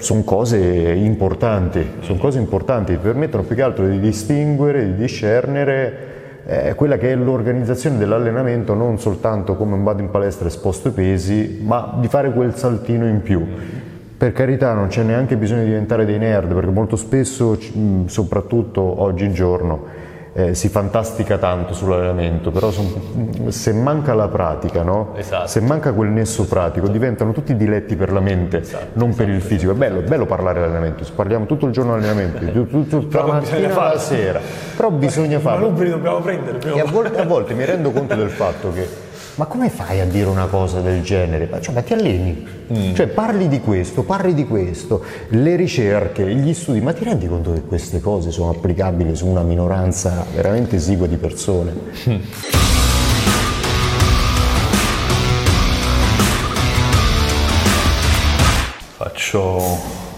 sono cose importanti, sono cose importanti, ti permettono più che altro di distinguere, di discernere eh, quella che è l'organizzazione dell'allenamento non soltanto come vado in palestra e sposto pesi, ma di fare quel saltino in più. Per carità non c'è neanche bisogno di diventare dei nerd, perché molto spesso, soprattutto oggigiorno, eh, si fantastica tanto sull'allenamento, però son, se manca la pratica, no? esatto. se manca quel nesso pratico, diventano tutti diletti per la mente, esatto, non esatto, per il fisico. È bello, è bello parlare di allenamento, parliamo tutto il giorno allenamento, tutta la mattina alla sera, però bisogna farlo. Ma non dobbiamo prendere. E a volte, a volte mi rendo conto del fatto che ma come fai a dire una cosa del genere? Cioè, ma ti alleni, mm. cioè parli di questo, parli di questo, le ricerche, gli studi, ma ti rendi conto che queste cose sono applicabili su una minoranza veramente esigua di persone? Mm. Faccio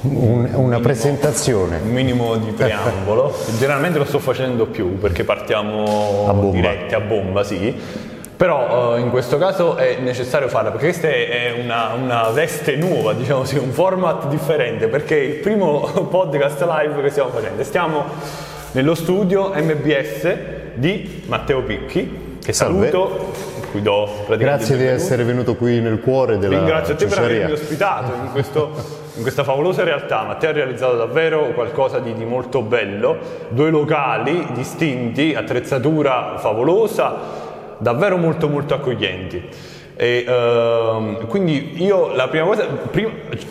un, una minimo, presentazione. Un minimo di preambolo. Generalmente lo sto facendo più perché partiamo a diretti a bomba, sì però uh, in questo caso è necessario farla perché questa è una, una, veste nuova, diciamo sì, un format differente perché è il primo podcast live che stiamo facendo. Stiamo nello studio MBS di Matteo Picchi, che Salve. saluto. Grazie di essere venuto qui nel cuore della Ringrazio te per avermi ospitato in, questo, in, questa favolosa realtà. Matteo ha realizzato davvero qualcosa di, di molto bello, due locali distinti, attrezzatura favolosa, davvero molto molto accoglienti. E, uh, quindi io la prima cosa, prima,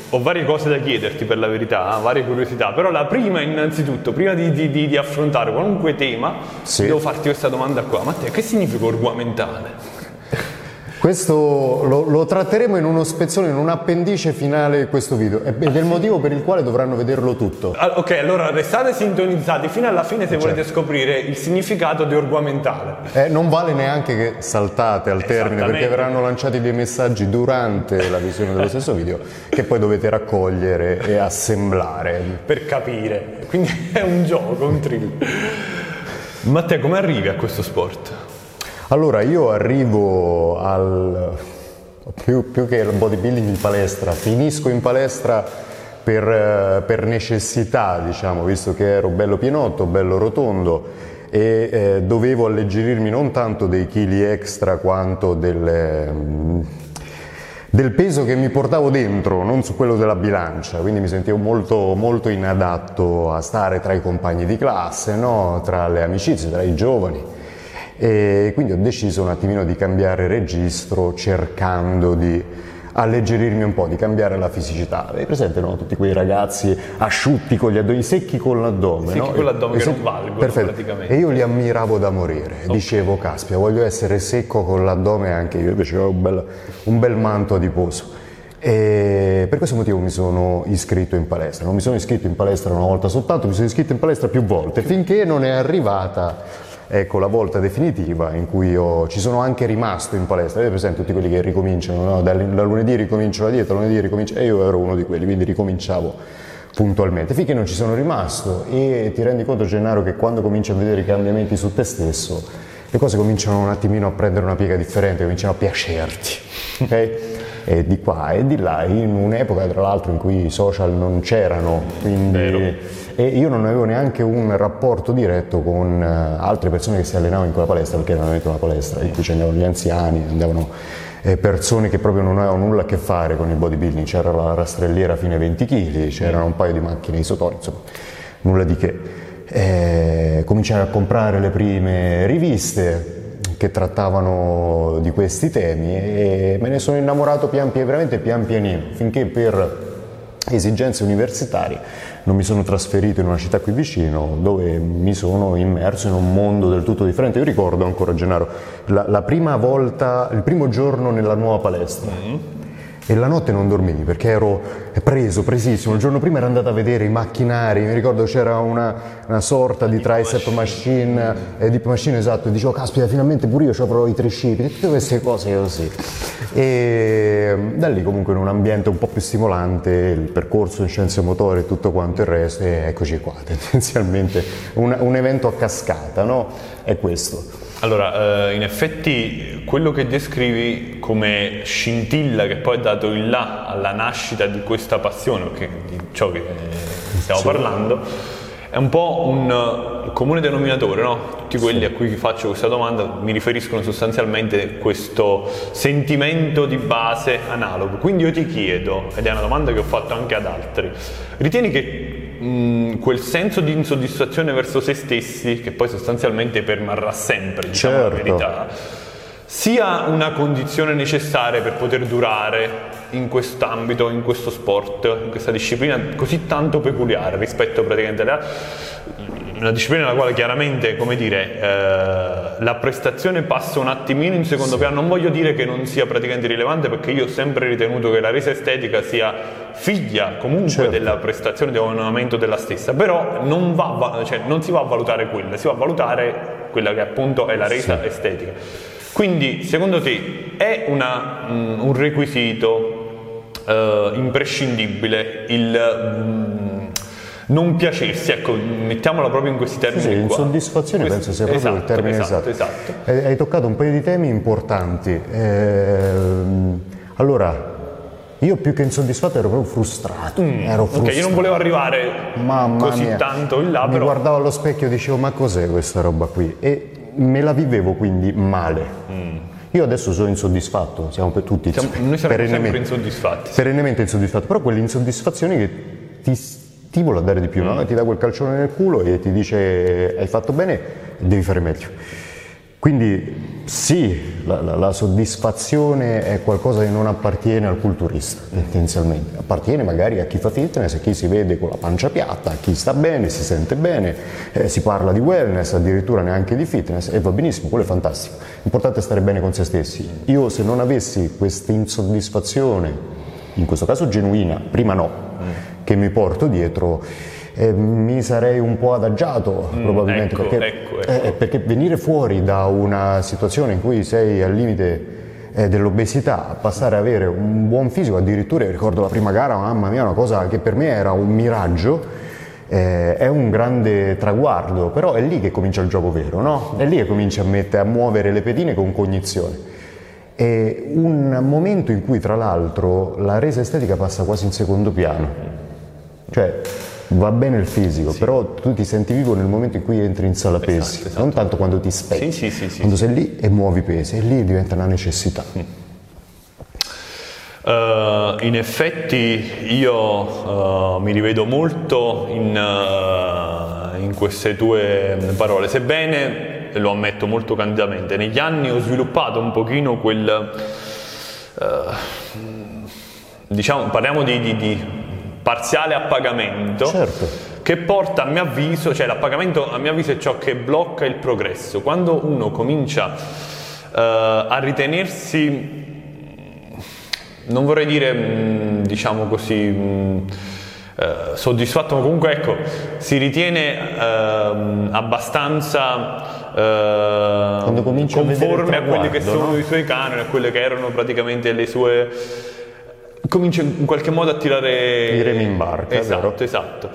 ho varie cose da chiederti per la verità, eh, varie curiosità, però la prima innanzitutto, prima di, di, di affrontare qualunque tema, sì. devo farti questa domanda qua. Matteo, che significa orguamentale? Questo lo, lo, tratteremo in uno spezzone, in un appendice finale di questo video ed è il motivo per il quale dovranno vederlo tutto. Ah, ok, allora restate sintonizzati fino alla fine se certo. volete scoprire il significato di orguamentale. Eh, non vale neanche che saltate al termine perché verranno lanciati dei messaggi durante la visione dello stesso video che poi dovete raccogliere e assemblare. Per capire, quindi è un gioco, un thrill. Matteo, come arrivi a questo sport? Allora io arrivo al più, più che il bodybuilding in palestra, finisco in palestra per, per, necessità, diciamo, visto che ero bello pienotto, bello rotondo e eh, dovevo alleggerirmi non tanto dei chili extra quanto del, del, peso che mi portavo dentro, non su quello della bilancia, quindi mi sentivo molto, molto inadatto a stare tra i compagni di classe, no? tra le amicizie, tra i giovani e quindi ho deciso un attimino di cambiare registro cercando di alleggerirmi un po', di cambiare la fisicità. Avete presente no? tutti quei ragazzi asciutti con gli addome, secchi con l'addome? Secchi no? con l'addome che non valgono Perfetto. praticamente. E io li ammiravo da morire, okay. dicevo caspia voglio essere secco con l'addome anche io, invece ho un bel, un bel manto adiposo. E per questo motivo mi sono iscritto in palestra. Non mi sono iscritto in palestra una volta soltanto, mi sono iscritto in palestra più volte, finché non è arrivata ecco la volta definitiva in cui io ci sono anche rimasto in palestra. Avete presente tutti quelli che ricominciano, no? da, lunedì ricomincio la dieta, lunedì ricomincio, e io ero uno di quelli, quindi ricominciavo puntualmente, finché non ci sono rimasto e ti rendi conto Gennaro che quando cominci a vedere i cambiamenti su te stesso, le cose cominciano un attimino a prendere una piega differente, cominciano a piacerti, ok? E di qua e di là, in un'epoca tra l'altro in cui i social non c'erano, quindi... Vero e io non avevo neanche un rapporto diretto con uh, altre persone che si allenavano in quella palestra, perché era veramente una palestra in cui c'erano gli anziani, andavano eh, persone che proprio non avevano nulla a che fare con il bodybuilding, c'era la rastrelliera fine 20 kg, c'erano un paio di macchine isotoniche, insomma, nulla di che. Eh, cominciai a comprare le prime riviste che trattavano di questi temi e me ne sono innamorato pian piano, veramente pian pianino, finché per esigenze universitarie non mi sono trasferito in una città qui vicino dove mi sono immerso in un mondo del tutto differente. Io ricordo ancora Gennaro, la, la prima volta, il primo giorno nella nuova palestra. Mm-hmm e la notte non dormivi perché ero preso, presissimo. Il giorno prima ero andato a vedere i macchinari, mi ricordo c'era una, una sorta di tricep machine, eh, deep machine esatto, e dicevo caspita finalmente pure io avrò i tricipi, tutte queste cose così. E da lì comunque in un ambiente un po' più stimolante, il percorso in scienze motorie e tutto quanto il resto, e eccoci qua, tendenzialmente un, un evento a cascata, no? È questo. Allora, eh, in effetti quello che descrivi come scintilla che poi ha dato il là alla nascita di questa passione, che, di ciò che eh, stiamo sì. parlando, è un po' un comune denominatore, no? Tutti quelli sì. a cui faccio questa domanda mi riferiscono sostanzialmente a questo sentimento di base analogo. Quindi io ti chiedo, ed è una domanda che ho fatto anche ad altri, ritieni che mh, quel senso di insoddisfazione verso se stessi, che poi sostanzialmente permarrà sempre, diciamo certo. la verità, sia una condizione necessaria per poter durare in quest'ambito, in questo sport, in questa disciplina così tanto peculiare rispetto praticamente alle una disciplina nella quale chiaramente, come dire, eh, la prestazione passa un attimino in secondo sì. piano. Non voglio dire che non sia praticamente rilevante perché io ho sempre ritenuto che la resa estetica sia figlia comunque certo. della prestazione, dell'allenamento della stessa, però non, va, cioè, non, si va a valutare quella, si va a valutare quella che appunto è la resa sì. estetica. Quindi, secondo te, è una, um, un requisito uh, imprescindibile il... Um, non piacersi, ecco, mettiamola proprio in questi termini. Sì, sì insoddisfazione Questo, penso sia proprio esatto, il termine esatto. esatto. esatto. Hai, toccato un paio di temi importanti. Eh, allora, io più che insoddisfatto ero proprio frustrato. Mm, ero frustrato. Ok, io non volevo arrivare Mamma così mia. tanto in là, Mi però... guardavo allo specchio e dicevo, ma cos'è questa roba qui? E me la vivevo quindi male. Mm. Io adesso sono insoddisfatto, siamo per tutti siamo, noi saremo sempre insoddisfatti. Perennemente insoddisfatto, però quelle insoddisfazioni che ti stimolo a dare di più, mm. no? ti dà quel calcione nel culo e ti dice hai fatto bene, devi fare meglio. Quindi sì, la, la, la, soddisfazione è qualcosa che non appartiene al culturista, tendenzialmente. Appartiene magari a chi fa fitness, a chi si vede con la pancia piatta, a chi sta bene, si sente bene, eh, si parla di wellness, addirittura neanche di fitness e va benissimo, quello è fantastico. L'importante è stare bene con se stessi. Io se non avessi questa insoddisfazione, in questo caso genuina, prima no, che mi porto dietro, eh, mi sarei un po' adagiato mm, probabilmente ecco, perché, ecco, ecco. Eh, perché, venire fuori da una situazione in cui sei al limite eh, dell'obesità passare ad avere un buon fisico addirittura ricordo la prima gara mamma mia una cosa che per me era un miraggio eh, è un grande traguardo però è lì che comincia il gioco vero no? è lì che comincia a, mettere, a muovere le pedine con cognizione è un momento in cui tra l'altro la resa estetica passa quasi in secondo piano cioè va bene il fisico, sì. però tu ti senti vivo nel momento in cui entri in sala esatto, pesi, esatto. non tanto quando ti specchi, sì, sì, quando sei lì e muovi pesi, e lì diventa una necessità. Uh, in effetti io uh, mi rivedo molto in, uh, in, queste tue parole, sebbene, lo ammetto molto candidamente, negli anni ho sviluppato un pochino quel, diciamo, parliamo di, di, di parziale a pagamento certo. che porta a mio avviso, cioè l'appagamento a mio avviso è ciò che blocca il progresso. Quando uno comincia uh, a ritenersi, non vorrei dire mm, diciamo così, uh, soddisfatto, ma comunque ecco, si ritiene uh, abbastanza conforme a, a quelli che sono no? i suoi canoni, a quelle che erano praticamente le sue comincia in qualche modo a tirare i remi in barca. Esatto, esatto.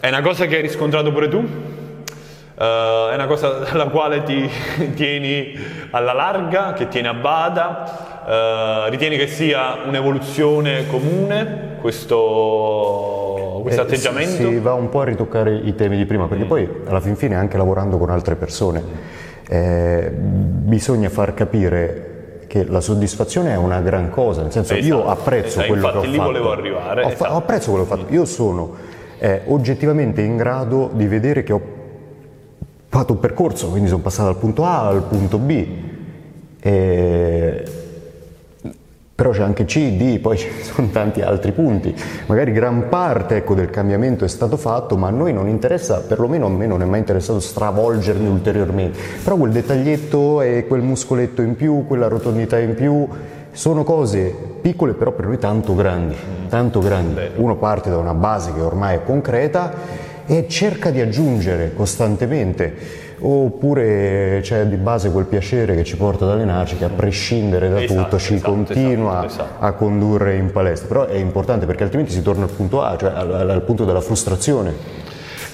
È una cosa che hai riscontrato pure tu? Uh, è una cosa alla quale ti tieni alla larga, che tieni a bada, uh, ritieni che sia un'evoluzione comune questo eh, atteggiamento? Si va un po' a ritoccare i temi di prima, perché mm. poi alla fin fine anche lavorando con altre persone eh, bisogna far capire che la soddisfazione è una gran cosa, nel senso esatto, io apprezzo esatto, quello che ho lì fatto. volevo arrivare. Ho, esatto. apprezzo quello che ho fatto. Io sono eh, oggettivamente in grado di vedere che ho fatto un percorso, quindi sono passato dal punto A al punto B. E però c'è anche C, D, poi ci sono tanti altri punti. Magari gran parte ecco, del cambiamento è stato fatto, ma a noi non interessa, perlomeno a me non è mai interessato stravolgermi ulteriormente. Però quel dettaglietto e quel muscoletto in più, quella rotondità in più, sono cose piccole però per noi tanto grandi, tanto grandi. Uno parte da una base che ormai è concreta e cerca di aggiungere costantemente oppure c'è di base quel piacere che ci porta ad allenarci che a prescindere da esatto, tutto ci esatto, continua esatto, esatto, a condurre in palestra però è importante perché altrimenti si torna al punto A cioè al, al punto della frustrazione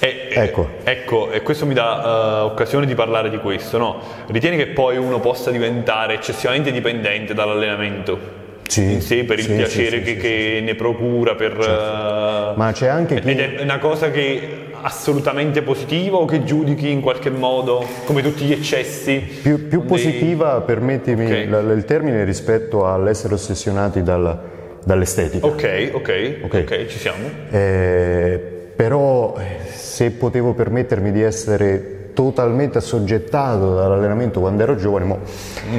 e ecco. ecco, e questo mi dà uh, occasione di parlare di questo, no? Ritieni che poi uno possa diventare eccessivamente dipendente dall'allenamento? Sì, in sé per il sì, piacere sì, che, che ne procura per, uh, Ma c'è anche chi... ed è una cosa che assolutamente positiva o che giudichi in qualche modo come tutti gli eccessi Più, più dei- positiva, permettimi Ok. la- il termine, rispetto all'essere ossessionati dal- dall'estetica. ok ok Ok. ok ci siamo Eh, però eh, se potevo permettermi di essere totalmente assoggettato dall'allenamento quando ero giovane, mo,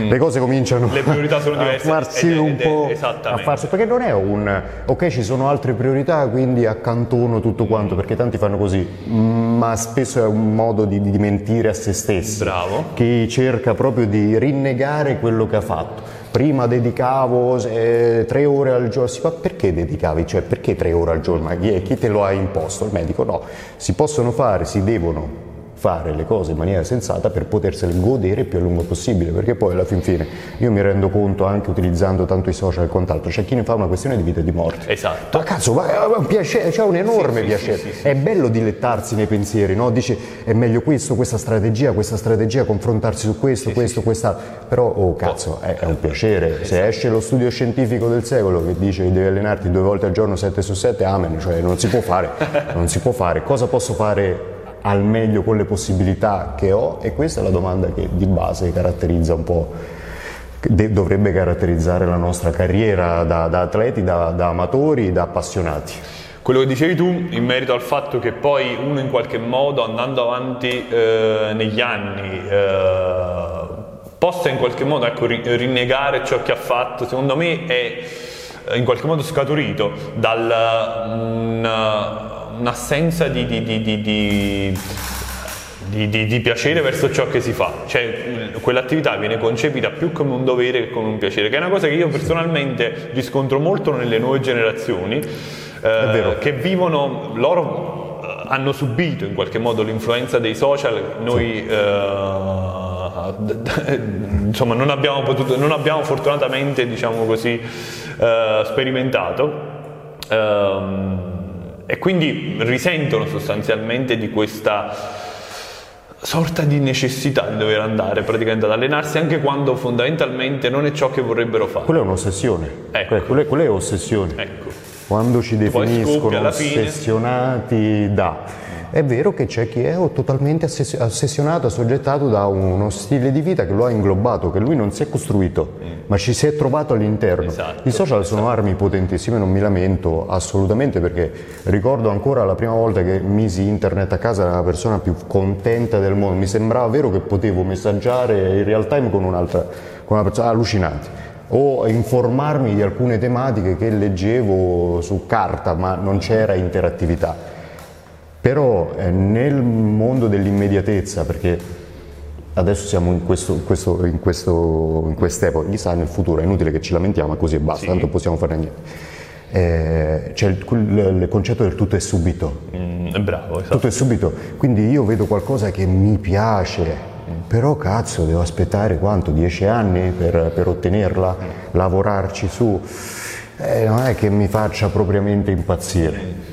le cose cominciano Mm. Le priorità sono a diverse, farsi ed è- un ed è- po' a farsi perché non è un ok ci sono altre priorità quindi accantono tutto quanto perché tanti fanno così ma spesso è un modo di, di mentire a se stessi Bravo. chi cerca proprio di rinnegare quello che ha fatto. Prima dedicavo eh, tre ore al giorno, sì, ma perché dedicavi? Cioè perché tre ore al giorno? Chi, chi te lo ha imposto? Il medico? No, si possono fare, si devono fare le cose in maniera sensata per potersele godere il più a lungo possibile, perché poi alla fin fine io mi rendo conto anche utilizzando tanto i social e quant'altro, c'è chi ne fa una questione di vita e di morte. esatto Ma cazzo, ma è un piacere, c'è un enorme Sì, piacere. sì, sì. È bello dilettarsi nei pensieri, no? Dici è meglio questo, questa strategia, questa strategia, confrontarsi su questo, questo, quest'altro. Però, oh cazzo, è, è un piacere. Se esce lo studio scientifico del secolo che dice che devi allenarti due volte al giorno, 7 su 7, amen, cioè non si può fare. Non si può fare. Cosa posso fare al meglio con le possibilità che ho? E questa è la domanda che di base caratterizza un po' dovrebbe caratterizzare la nostra carriera da, da atleti, da, da amatori, da appassionati. Quello che dicevi tu in merito al fatto che poi uno in qualche modo andando avanti eh, negli anni eh, possa in qualche modo ecco, ri- rinnegare ciò che ha fatto, secondo me è eh, in qualche modo scaturito da un'assenza di, di- di- di- di- di, di- di piacere verso ciò che si fa, cioè quell'attività viene concepita più come un dovere che come un piacere, che è una cosa che io personalmente riscontro molto nelle nuove generazioni, eh, che vivono, loro eh, hanno subito in qualche modo l'influenza dei social, noi eh, d- d- insomma non abbiamo, potuto, non abbiamo fortunatamente diciamo così eh, sperimentato. Ehm, e quindi risentono sostanzialmente di questa sorta di necessità di dover andare praticamente ad allenarsi anche quando fondamentalmente non è ciò che vorrebbero fare. Quella è un'ossessione. Ecco. Quella- Quella, è ossessione. Ecco. Quando ci definiscono ossessionati da... È vero che c'è chi è totalmente ossess- ossessionato, assoggettato da uno stile di vita che lo ha inglobato, che lui non si è costruito, ma ci si è trovato all'interno. Mm. Esatto, I social sono armi potentissime, non mi lamento assolutamente perché ricordo ancora la prima volta che misi internet a casa era la persona più contenta del mondo, mi sembrava vero che potevo messaggiare in real time con un'altra, con una persona allucinante o informarmi di alcune tematiche che leggevo su carta ma non c'era interattività. Però eh, nel mondo dell'immediatezà, perché adesso siamo in, questo, questo, in, questo, in quest'epoca, chissà nel futuro, è inutile che ci lamentiamo e così e basta, Sì. tanto possiamo fare niente. Eh, c'è il, quel- il concetto del tutto è subito, Mm, bravo, esatto. tutto è subito, quindi io vedo qualcosa che mi piace, però cazzo devo aspettare quanto? Dieci anni per, per ottenerla, lavorarci su, Eh, non è che mi faccia propriamente impazzire.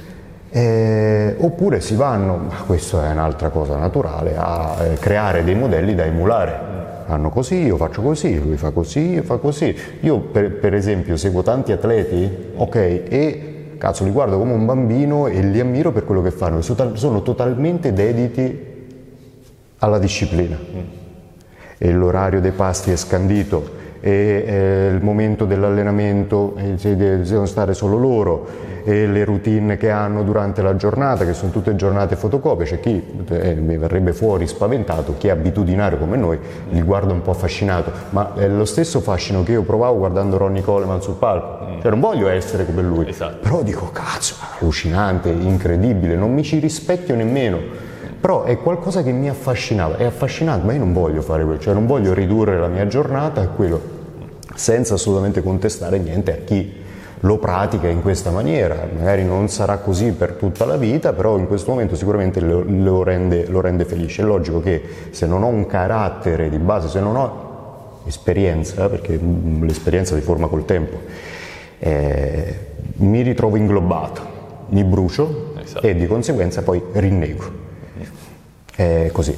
Eh, oppure si vanno, ma questa è un'altra cosa naturale, a eh, creare dei modelli da emulare. Fanno così, io faccio così, lui fa così, io fa così. Io per, per esempio seguo tanti atleti, ok, e cazzo li guardo come un bambino e li ammiro per quello che fanno, sono, totalmente dediti alla disciplina. E l'orario dei pasti è scandito, e eh, il momento dell'allenamento devono stare solo loro, e le routine che hanno durante la giornata, che sono tutte giornate fotocopie, c'è chi eh, mi verrebbe fuori spaventato, chi è abitudinario come noi, li guarda un po' affascinato, ma è lo stesso fascino che io provavo guardando Ronnie Coleman sul palco, cioè non voglio essere come lui, Esatto. però dico cazzo, allucinante, incredibile, non mi ci rispecchio nemmeno. Però è qualcosa che mi affascinava, è affascinante, ma io non voglio fare quello, cioè non voglio ridurre la mia giornata a quello, senza assolutamente contestare niente a chi lo pratica in questa maniera. Magari non sarà così per tutta la vita, però in questo momento sicuramente lo, lo rende, lo rende felice. È logico che se non ho un carattere di base, se non ho esperienza, perché mm, l'esperienza si forma col tempo, eh, mi ritrovo inglobato, mi brucio Esatto. e di conseguenza poi rinnego. È così.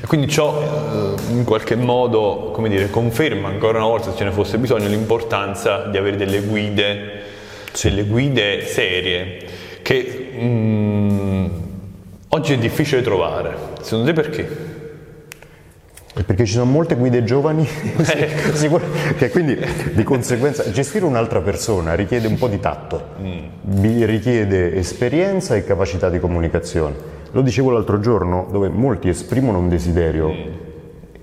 E quindi ciò eh, in qualche modo, come dire, conferma ancora una volta, se ce ne fosse bisogno, l'importanza di avere delle guide, delle guide serie, che mm, oggi è difficile trovare. Secondo te perché? Perché ci sono molte guide giovani, che quindi di conseguenza gestire un'altra persona richiede un po' di tatto, mm. richiede esperienza e capacità di comunicazione. Lo dicevo l'altro giorno, dove molti esprimono un desiderio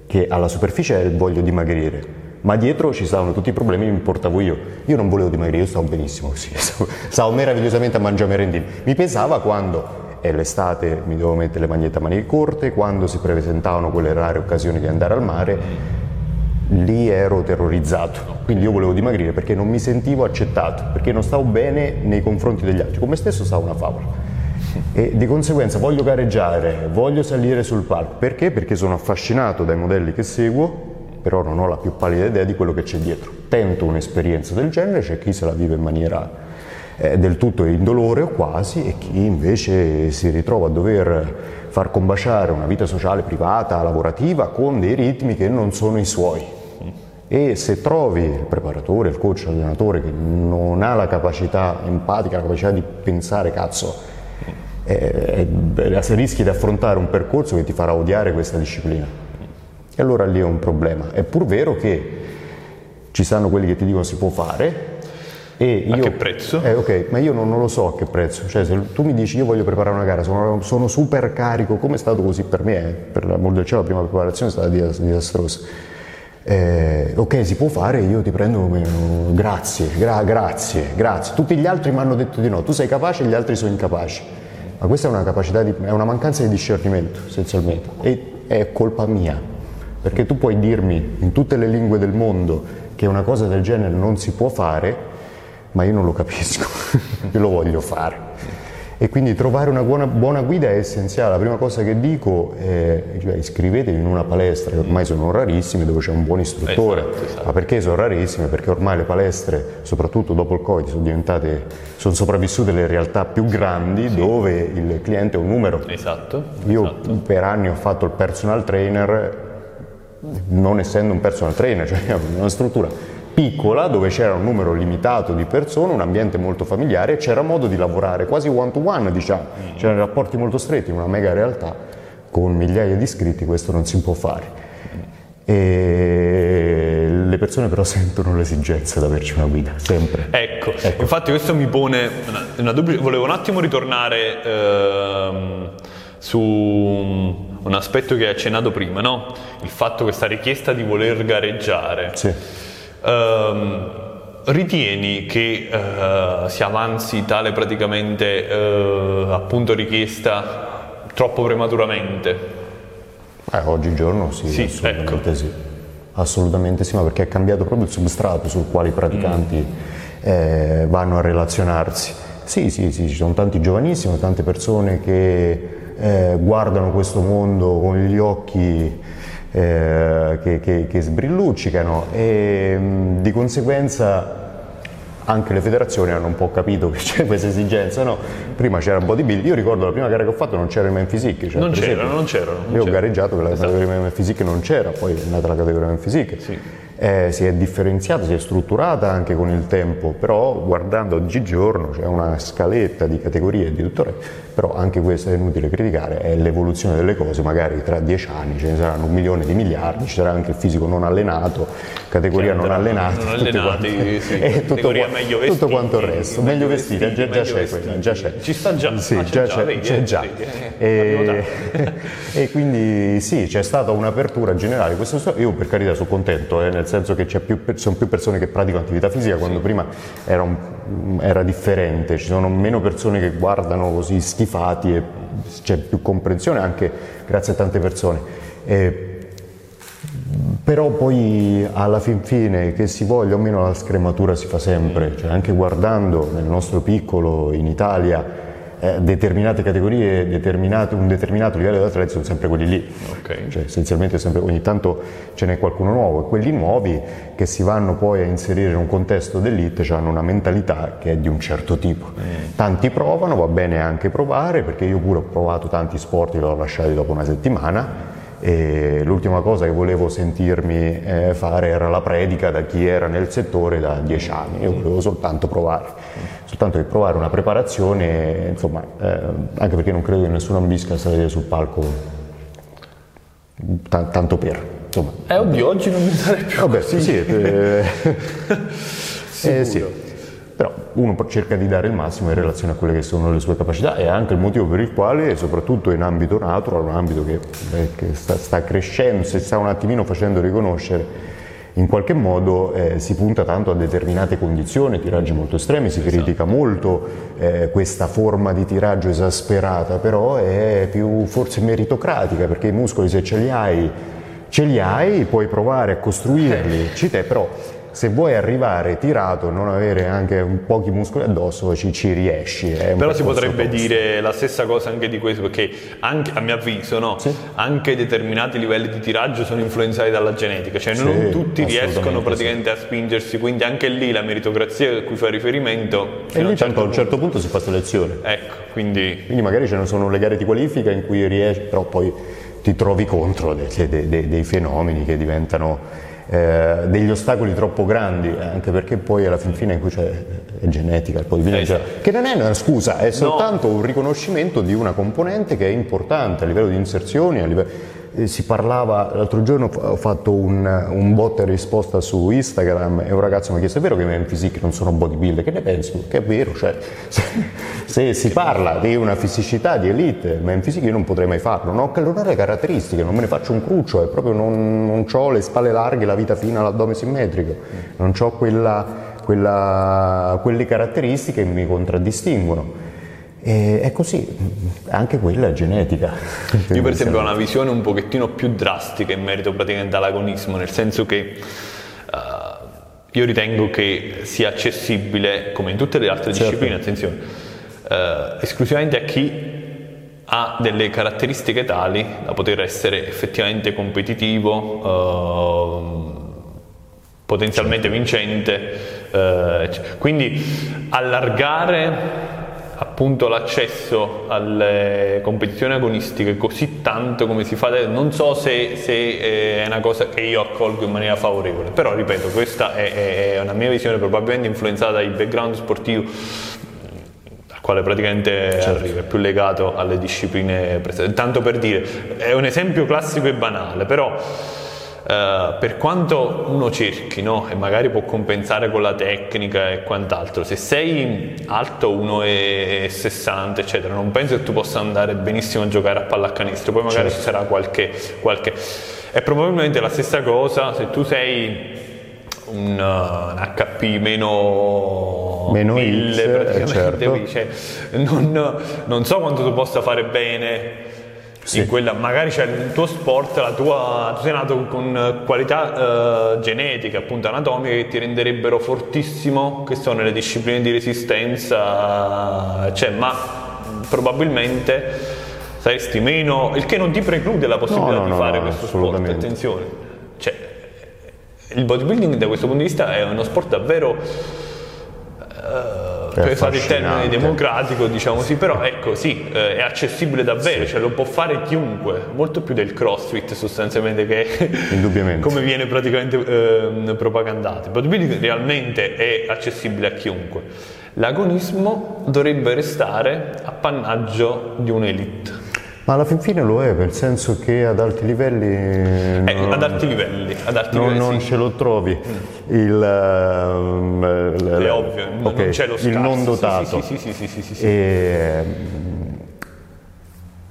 che alla superficie è il voglio dimagrire, ma dietro ci stavano tutti i problemi che mi portavo io. Io non volevo dimagrire, io stavo benissimo così, stavo meravigliosamente a mangiare merendini. Mi pesava quando e l'estate mi dovevo mettere le magliette a maniche corte, quando si presentavano quelle rare occasioni di andare al mare, lì ero terrorizzato. Quindi io volevo dimagrire perché non mi sentivo accettato, perché non stavo bene nei confronti degli altri. Come stesso stavo una favola. E di conseguenza voglio gareggiare, voglio salire sul palco. Perché? Perché sono affascinato dai modelli che seguo, però non ho la più pallida idea di quello che c'è dietro. Tento un'esperienza del genere, c'è chi se la vive in maniera eh, del tutto indolore o quasi e chi invece si ritrova a dover far combaciare una vita sociale, privata, lavorativa con dei ritmi che non sono i suoi. E se trovi il preparatore, il coach, l'allenatore che non ha la capacità empatica, la capacità di pensare, cazzo, eh, rischi di affrontare un percorso che ti farà odiare questa disciplina. E allora lì è un problema. È pur vero che ci stanno quelli che ti dicono si può fare, e io, a che prezzo? Eh, ok, ma io non, non, lo so a che prezzo. Cioè, se tu mi dici io voglio preparare una gara, sono, sono super carico, come è stato così per me, eh, per l'amor del cielo, la prima preparazione è stata disastrosa. Eh, ok, si può fare, io ti prendo come grazie, gra- grazie, grazie. Tutti gli altri mi hanno detto di no, tu sei capace, gli altri sono incapaci. Ma questa è una capacità di, è una mancanza di discernimento, essenzialmente. E è colpa mia. Perché tu puoi dirmi in tutte le lingue del mondo che una cosa del genere non si può fare, ma io non lo capisco, io lo voglio fare. E quindi trovare una buona, buona, guida è essenziale. La prima cosa che dico è cioè, iscrivetevi in una palestra, che ormai sono rarissime, dove c'è un buon istruttore. Esatto, esatto. Ma perché sono rarissime? Perché ormai le palestre, soprattutto dopo il Covid, sono diventate, sono sopravvissute le realtà più grandi sì. dove il cliente è un numero. Esatto. Io esatto. per anni ho fatto il personal trainer, non essendo un personal trainer, cioè una struttura piccola dove c'era un numero limitato di persone, un ambiente molto familiare c'era modo di lavorare quasi one to one, diciamo, c'erano rapporti molto stretti una mega realtà con migliaia di iscritti, questo non si può fare. E le persone però sentono l'esigenza di averci una guida, sempre. Ecco, ecco. infatti questo mi pone una, una dubbia, volevo un attimo ritornare ehm, su un aspetto che hai accennato prima, no? il fatto che questa richiesta di voler gareggiare. Sì Um, ritieni che uh, si avanzi tale praticamente uh, appunto richiesta troppo prematuramente? Eh, oggigiorno sì, sì assolutamente ecco. sì. Assolutamente sì, ma perché è cambiato proprio il substrato sul quale i praticanti mm. eh, vanno a relazionarsi. Sì, sì, sì, ci sono tanti giovanissimi, tante persone che eh, guardano questo mondo con gli occhi eh, che, che, che, sbrilluccicano e mh, di conseguenza anche le federazioni hanno un po' capito che c'è questa esigenza, no? Prima c'era un bodybuilding, io ricordo la prima gara che ho fatto non c'era il man physique. Cioè, non, c'erano, non c'erano, Io ho gareggiato per la esatto. categoria man physique non c'era, poi è nata la categoria man physique. Sì eh, si è differenziata, si è strutturata anche con il tempo, però guardando oggigiorno c'è una scaletta di categorie di tutto, però anche questo è inutile criticare, è l'evoluzione delle cose, magari tra dieci anni ce ne saranno un milione di miliardi, ci sarà anche il fisico non allenato, categoria non allenata, non allenati, quanti, sì, e tutto, meglio vestiti, tutto quanto il resto, meglio vestiti, vestiti già, già c'è quella, già c'è. Ci sta già, sì, ah, c'è, già, c'è, c'è già. E, e, quindi sì, c'è stata un'apertura generale, questo, io per carità sono contento, eh, nel senso che più, sono più persone che praticano attività fisica, quando sì. prima era, un, era, differente, ci sono meno persone che guardano così schifati e c'è più comprensione anche grazie a tante persone. E, però poi alla fin fine che si voglia o meno la scrematura si fa sempre, cioè anche guardando nel nostro piccolo in Italia eh, determinate categorie, determinato, un determinato livello di atleti sono sempre quelli lì, Ok. cioè essenzialmente sempre, ogni tanto ce n'è qualcuno nuovo e quelli nuovi che si vanno poi a inserire in un contesto d'elite hanno una mentalità che è di un certo tipo. Tanti provano, va bene anche provare perché io pure ho provato tanti sport e li ho lasciati dopo una settimana e l'ultima cosa che volevo sentirmi eh, fare era la predica da chi era nel settore da dieci anni, io volevo soltanto provare, soltanto che provare una preparazione, insomma, eh, anche perché non credo che nessuno ambisca a salire sul palco ta- tanto per, insomma. Eh, oddio, oggi non mi sarei più. Vabbè, sì, sì, eh, eh, sì. Però uno cerca di dare il massimo in relazione a quelle che sono le sue capacità e anche il motivo per il quale, soprattutto in ambito natural, un ambito che, eh, che sta, sta crescendo, si sta un attimino facendo riconoscere, in qualche modo eh, si punta tanto a determinate condizioni, tiraggi molto estremi, si critica molto eh, questa forma di tiraggio esasperata, però è più forse meritocratica perché i muscoli se ce li hai, ce li hai, puoi provare a costruirli, ci te, però se vuoi arrivare tirato, non avere anche pochi muscoli addosso, ci, ci riesci. Però si potrebbe tosto. dire la stessa cosa anche di questo, perché anche, a mio avviso no, Sì. anche determinati livelli di tiraggio sono influenzati dalla genetica, cioè Sì, non tutti riescono praticamente a spingersi, quindi anche lì la meritocrazia a cui fai riferimento... E a lì un certo tanto a un certo punto si fa selezione. Ecco, quindi Quindi magari ce ne sono le gare di qualifica in cui riesci, però poi ti trovi contro de- de- de- dei fenomeni che diventano eh, degli ostacoli troppo grandi, eh, anche perché poi alla fin fine in cui c'è è genetica, bodybuilding, Esatto. cioè, che non è una scusa, è soltanto un riconoscimento di una componente che è importante a livello di inserzioni, a livello- eh, si parlava, l'altro giorno ho fatto un, un bot e risposta su Instagram e un ragazzo mi ha chiesto è vero che i men physique non sono bodybuilder? Che ne pensi? Che è vero, cioè, se, se si parla di una fisicità di elite, men physique io non potrei mai farlo, non ho, le caratteristiche, non me ne faccio un cruccio, è proprio non, non ho le spalle larghe, la vita fina, l'addome simmetrico, non ho quella, quella- quelle caratteristiche che mi contraddistinguono. E è così, anche quella è genetica. Io per esempio ho una visione un pochettino più drastica in merito praticamente all'agonismo, nel senso che eh, io ritengo che sia accessibile, come in tutte le altre Certo. discipline, attenzione, eh, esclusivamente a chi ha delle caratteristiche tali da poter essere effettivamente competitivo, ehm, potenzialmente vincente. eh, quindi allargare appunto l'accesso alle competizioni agonistiche così tanto come si fa adesso, non so se, se eh, è una cosa che io accolgo in maniera favorevole, però ripeto, questa è, è una mia visione probabilmente influenzata dal background sportivo al quale praticamente arriva, è più legato alle discipline precedenti. Tanto per dire, è un esempio classico e banale, però eh, per quanto uno cerchi, no, e magari può compensare con la tecnica e quant'altro, se sei alto 1,60 eccetera, non penso che tu possa andare benissimo a giocare a pallacanestro, poi magari ci sarà qualche, qualche... È probabilmente la stessa cosa. Se tu sei un, un HP meno, Meno 1000 X, eh, praticamente, certo. cioè, non, non so quanto tu possa fare bene Sì. in quella, magari c'è il tuo sport, la tua, tu sei nato con qualità eh, genetiche, appunto anatomiche, che ti renderebbero fortissimo, che sono le discipline di resistenza, cioè, ma probabilmente saresti meno, il che non ti preclude la possibilità No, no, di no, fare questo sport, attenzione. Cioè, il bodybuilding da questo punto di vista è uno sport davvero È per fare il termine democratico, diciamo sì, però ecco sì, eh, è accessibile davvero, cioè lo può fare chiunque, molto più del crossfit sostanzialmente che come viene praticamente ehm, propagandato. Il bodybuilding realmente è accessibile a chiunque. L'agonismo dovrebbe restare appannaggio di un'elite. Ma alla fin fine lo è, nel senso che ad alti livelli Eh, non, ad alti livelli, ad alti non- livelli non sì. ce lo trovi. Il, ehm, l- È l- ovvio, non- ok, non c'è lo scarso. il non Sì, dotato. Sì, sì, sì, sì, sì, sì. E, mm,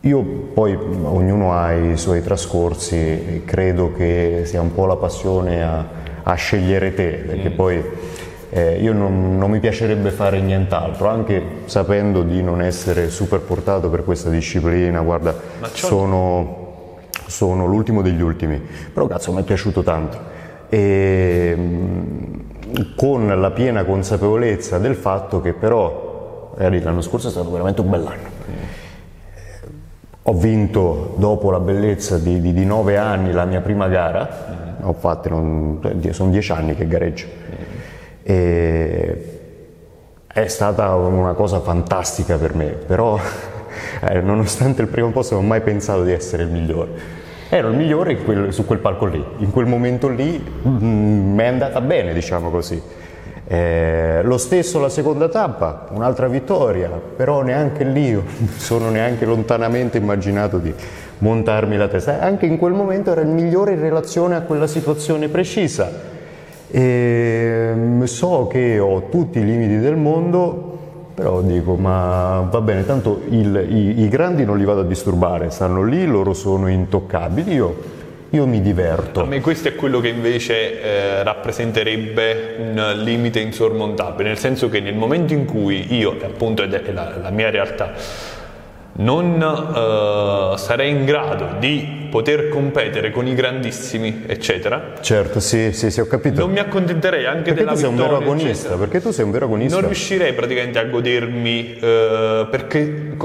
io poi mm, ognuno ha i suoi trascorsi credo che sia un po' la passione a, a scegliere te, perché Mm. poi eh, io non, non mi piacerebbe fare nient'altro, anche sapendo di non essere super portato per questa disciplina, guarda, sono, sono l'ultimo degli ultimi, però cazzo mi è piaciuto tanto. E, mm, con la piena consapevolezza del fatto che però magari l'anno scorso è stato veramente un bell'anno. Ho vinto dopo la bellezza di, di, di nove anni la mia prima gara, ho fatto, non, sono dieci anni che gareggio. E è stata una cosa fantastica per me, però eh, nonostante il primo posto non ho mai pensato di essere il migliore. Ero il migliore quel, su quel palco lì, in quel momento lì mm, mi è andata bene, diciamo così. Eh, lo stesso la seconda tappa, un'altra vittoria, però neanche lì sono neanche lontanamente immaginato di montarmi la testa. Anche in quel momento era il migliore in relazione a quella situazione precisa. E mm, so che ho tutti i limiti del mondo, però dico, ma va bene, tanto il, i, i, grandi non li vado a disturbare, stanno lì, loro sono intoccabili, io, io mi diverto. A me questo è quello che invece eh, rappresenterebbe un limite insormontabile, nel senso che nel momento in cui io, appunto è la, la mia realtà, non uh, sarei in grado di poter competere con i grandissimi, eccetera. Certo, sì, sì, sì ho capito. Non mi accontenterei anche perché della tu sei vittoria, un vero agonista, eccetera. perché tu sei un vero agonista. Non riuscirei praticamente a godermi uh, perché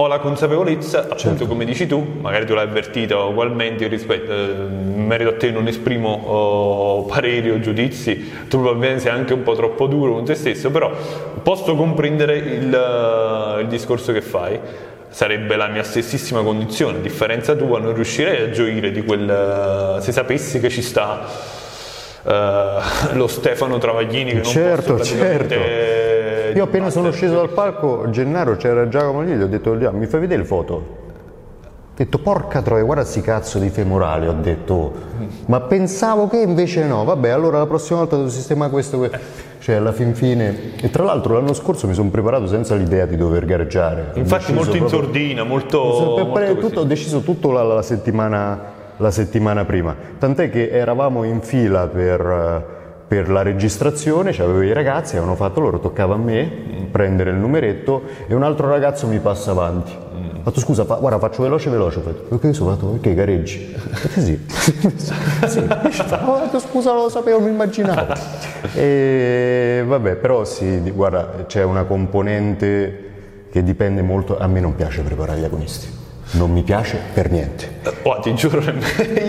ho la consapevolezza, appunto Certo. come dici tu, magari tu l'hai avvertita ugualmente, rispetto, eh, in merito a te non esprimo oh, pareri o giudizi, tu probabilmente sei anche un po' troppo duro con te stesso, però posso comprendere il, eh, il discorso che fai sarebbe la mia stessissima condizione, a differenza tua non riuscirei a gioire di quel se sapessi che ci sta eh, lo Stefano Travaglini che Certo, non posso certo. Io appena sono sceso dal palco, Gennaro c'era Giacomo lì, gli ho detto "Già, mi fai vedere le foto? Ho detto porca troia, guarda sti cazzo di femorali, ho detto, ma pensavo che invece no, vabbè allora la prossima volta devo sistemare questo, questo. Cioè alla fin fine, e tra l'altro l'anno scorso mi sono preparato senza l'idea di dover gareggiare. Infatti molto in proprio- sordina, molto, molto tutto, ho deciso tutto la, la settimana, la settimana prima, tant'è che eravamo in fila per, eh, per la registrazione, c'avevo i ragazzi, avevano fatto loro, toccava a me prendere il numeretto e un altro ragazzo mi passa avanti. Ho fatto scusa, fa- guarda faccio veloce veloce, ho fatto, perché io sono fatto, perché gareggi? Sì. sì. Ho detto scusa, lo sapevo, mi immaginavo. E vabbè, però sì, guarda, c'è una componente che dipende molto, a me non piace preparare gli agonisti, non mi piace per niente. Oh, ti giuro, io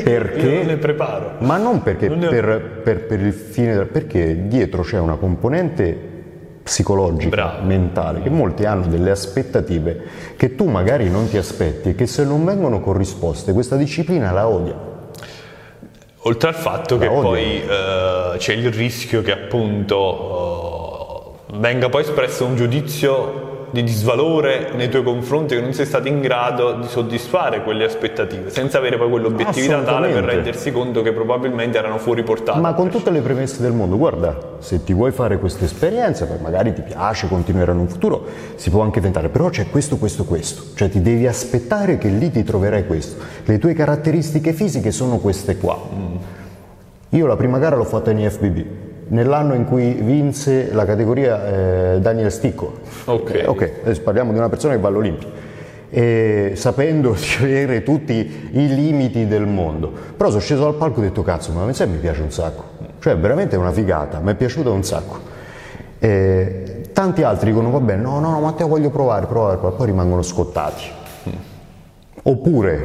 Perché? non ne preparo. Ma non perché Non ho- per, per- per il fine, del- perché dietro c'è una componente psicologica, Bravo. mentale, che molti hanno delle aspettative che tu magari non ti aspetti e che se non vengono corrisposte questa disciplina la odia. Oltre al fatto che odio. poi eh, c'è il rischio che appunto eh, venga poi espresso un giudizio di disvalore nei tuoi confronti che non sei stato in grado di soddisfare quelle aspettative, senza avere poi quell'obiettività tale per rendersi conto che probabilmente erano fuori portata. Ma con tutte le premesse del mondo, guarda, se ti vuoi fare questa esperienza, poi magari ti piace, continuerà in un futuro, si può anche tentare, però c'è questo, questo, questo, cioè ti devi aspettare che lì ti troverai questo. Le tue caratteristiche fisiche sono queste qua. Io la prima gara l'ho fatta in IFBB, nell'anno in cui vinse la categoria eh, Daniel Sticco. Ok. Eh, ok, adesso parliamo di una persona che va all'Olimpia. E sapendo di avere tutti i limiti del mondo. Però sono sceso dal palco e ho detto cazzo, ma a me sai, mi piace un sacco. Cioè, veramente è una figata, mi è piaciuta un sacco. E tanti altri dicono, vabbè, no, no, no, Matteo voglio provare, provare, provare", poi rimangono scottati. Oppure,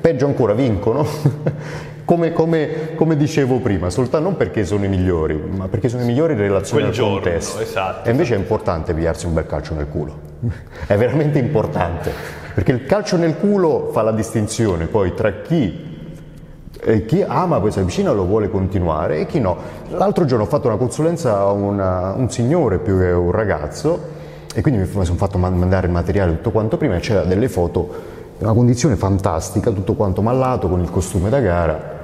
peggio ancora, vincono. come, come- come dicevo prima, soltanto non perché sono i migliori, ma perché sono i migliori in relazione Quel al giorno, contesto. esatto, E invece è importante pigliarsi un bel calcio nel culo. È veramente importante. Perché il calcio nel culo fa la distinzione poi tra chi e chi ama questa vicina lo vuole continuare e chi no. L'altro giorno ho fatto una consulenza a una- un signore più che un ragazzo e quindi mi sono fatto man- mandare il materiale tutto quanto prima e c'era delle foto in una condizione fantastica, tutto quanto mallato con il costume da gara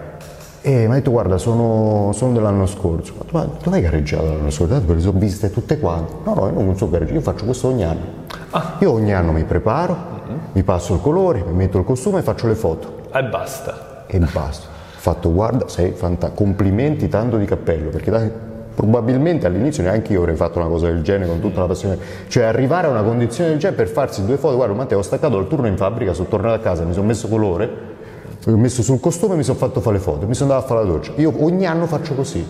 e mi ha detto guarda sono, sono dell'anno scorso. Ho fatto, ma dove hai gareggiato l'anno scorso? Tanto le ho viste tutte quante. No, no, io non so gareggiare, io faccio questo ogni anno. Io ogni anno mi preparo, mi passo il colore, mi metto il costume e faccio le foto E basta. e basta. Ho fatto guarda, sei fantastico, complimenti tanto di cappello, perché dai, probabilmente all'inizio neanche io avrei fatto una cosa del genere con tutta la passione, cioè arrivare a una condizione del genere per farsi due foto, guarda Matteo ho staccato il turno in fabbrica, sono tornato a casa, mi sono messo colore, ho messo sul costume e mi sono fatto fare le foto, mi sono andato a fare la doccia. Io ogni anno faccio così.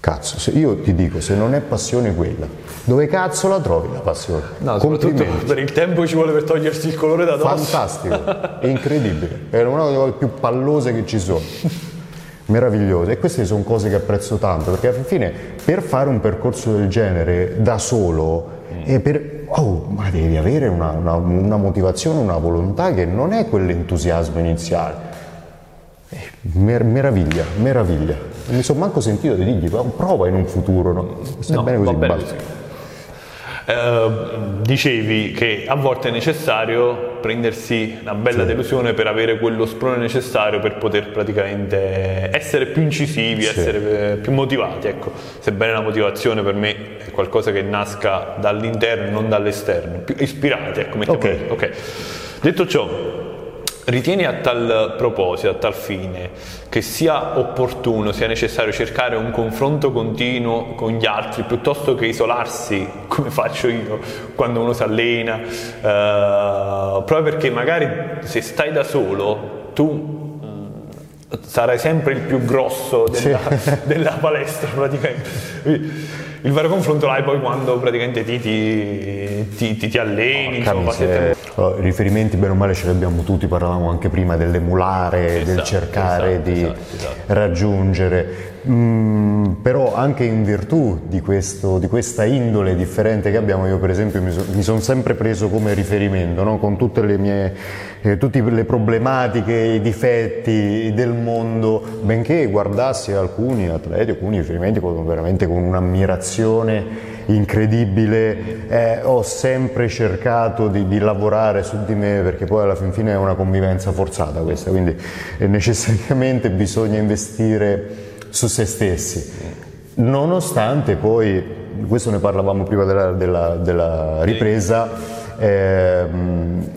Cazzo, se io ti dico, se non è passione quella, dove cazzo la trovi la passione? No, soprattutto per il tempo ci vuole per togliersi il colore da dosso. Fantastico, è incredibile, è una delle cose più pallose che ci sono. Meravigliose e queste sono cose che apprezzo tanto perché alla fine per fare un percorso del genere da solo e per, oh, ma devi avere una, una, una motivazione, una volontà che non è quell'entusiasmo iniziale. Eh, mer- meraviglia, meraviglia. Non mi sono manco sentito di dirgli, prova in un futuro, no? Stai no, bene così, basta. Eh, dicevi che a volte è necessario prendersi una bella sì. delusione per avere quello sprone necessario per poter praticamente essere più incisivi, sì. essere eh, più motivati. Ecco, sebbene la motivazione per me è qualcosa che nasca dall'interno e non dall'esterno, più ispirati, ecco, mettiamo okay. ok. Detto ciò, Ritieni a tal proposito, a tal fine, che sia opportuno, sia necessario cercare un confronto continuo con gli altri piuttosto che isolarsi, come faccio io quando uno si allena, eh, proprio perché magari se stai da solo tu mm, sarai sempre il più grosso della, sì. della palestra praticamente il vero confronto l'hai poi quando praticamente ti, ti, ti, ti, ti alleni, oh, insomma, siete... allora, riferimenti bene o male ce li abbiamo tutti, parlavamo anche prima dell'emulare, esatto, del cercare esatto, di esatto, esatto. raggiungere. Mm, però anche in virtù di, questo, di, questa indole differente che abbiamo, io per esempio mi, so, mi sono sempre preso come riferimento, no? con tutte le mie eh, tutte le problematiche, i difetti del mondo, benché guardassi alcuni atleti, alcuni riferimenti con, veramente con un'ammirazione incredibile, eh, ho sempre cercato di, di, lavorare su di me perché poi alla fin fine è una convivenza forzata questa, quindi eh, necessariamente bisogna investire su se stessi. Nonostante poi, questo ne parlavamo prima della, della, della ripresa, ehm,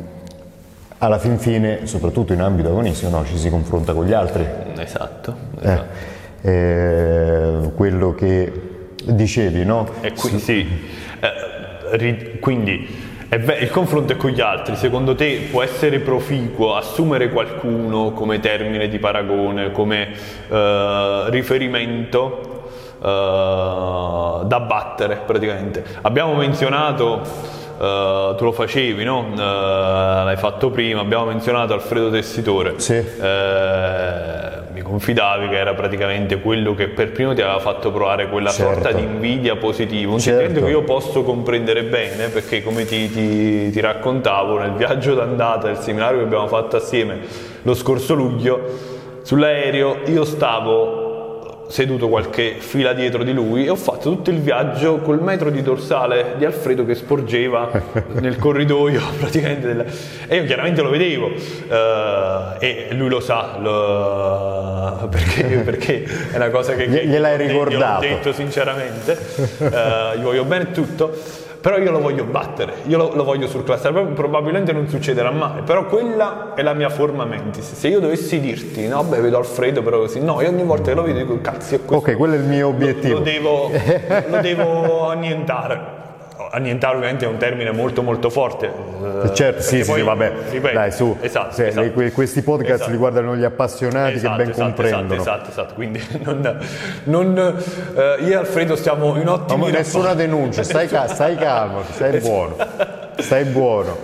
alla fin fine, soprattutto in ambito agonistico, no, ci si confronta con gli altri. Esatto. esatto. Eh, eh, quello che dicevi, no? E qui, sì, eh, ri, quindi il confronto è con gli altri, secondo te può essere proficuo assumere qualcuno come termine di paragone, come eh, riferimento eh, da battere praticamente? Abbiamo menzionato Uh, tu lo facevi, no? Uh, l'hai fatto prima, abbiamo menzionato Alfredo Tessitore. Sì. Uh, mi confidavi che era praticamente quello che per primo ti aveva fatto provare quella certo. sorta di invidia positiva, un certo. sentimento che io posso comprendere bene perché come ti, ti, ti raccontavo nel viaggio d'andata del seminario che abbiamo fatto assieme lo scorso luglio, sull'aereo io stavo seduto qualche fila dietro di lui e ho fatto tutto il viaggio col metro di dorsale di Alfredo che sporgeva nel corridoio praticamente della... e io chiaramente lo vedevo uh, e lui lo sa lo... perché, perché, è una cosa che gliel'hai ricordato. l'ho detto sinceramente. Uh, gli voglio bene tutto però io lo voglio battere, io lo, lo voglio surclassare, probabilmente non succederà mai, però quella è la mia forma mentis. Se io dovessi dirti, no, beh, vedo Alfredo, però così, no, io ogni volta che lo vedo dico, cazzo, è questo. Ok, quello è il mio obiettivo. Lo, lo, devo, lo devo annientare annientare ovviamente è un termine molto molto forte. Eh, certo, sì, sì, vabbè, ripeto, dai su, esatto, se, esatto. Le, questi podcast esatto. li guardano gli appassionati esatto, che ben esatto, comprendono. Esatto, esatto, quindi non, non, eh, io e Alfredo stiamo in ottimi no, Nessuna denuncia, stai, ca- stai calmo, stai buono, stai buono.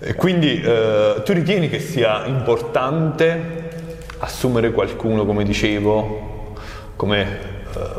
E quindi eh, tu ritieni che sia importante assumere qualcuno, come dicevo, come eh,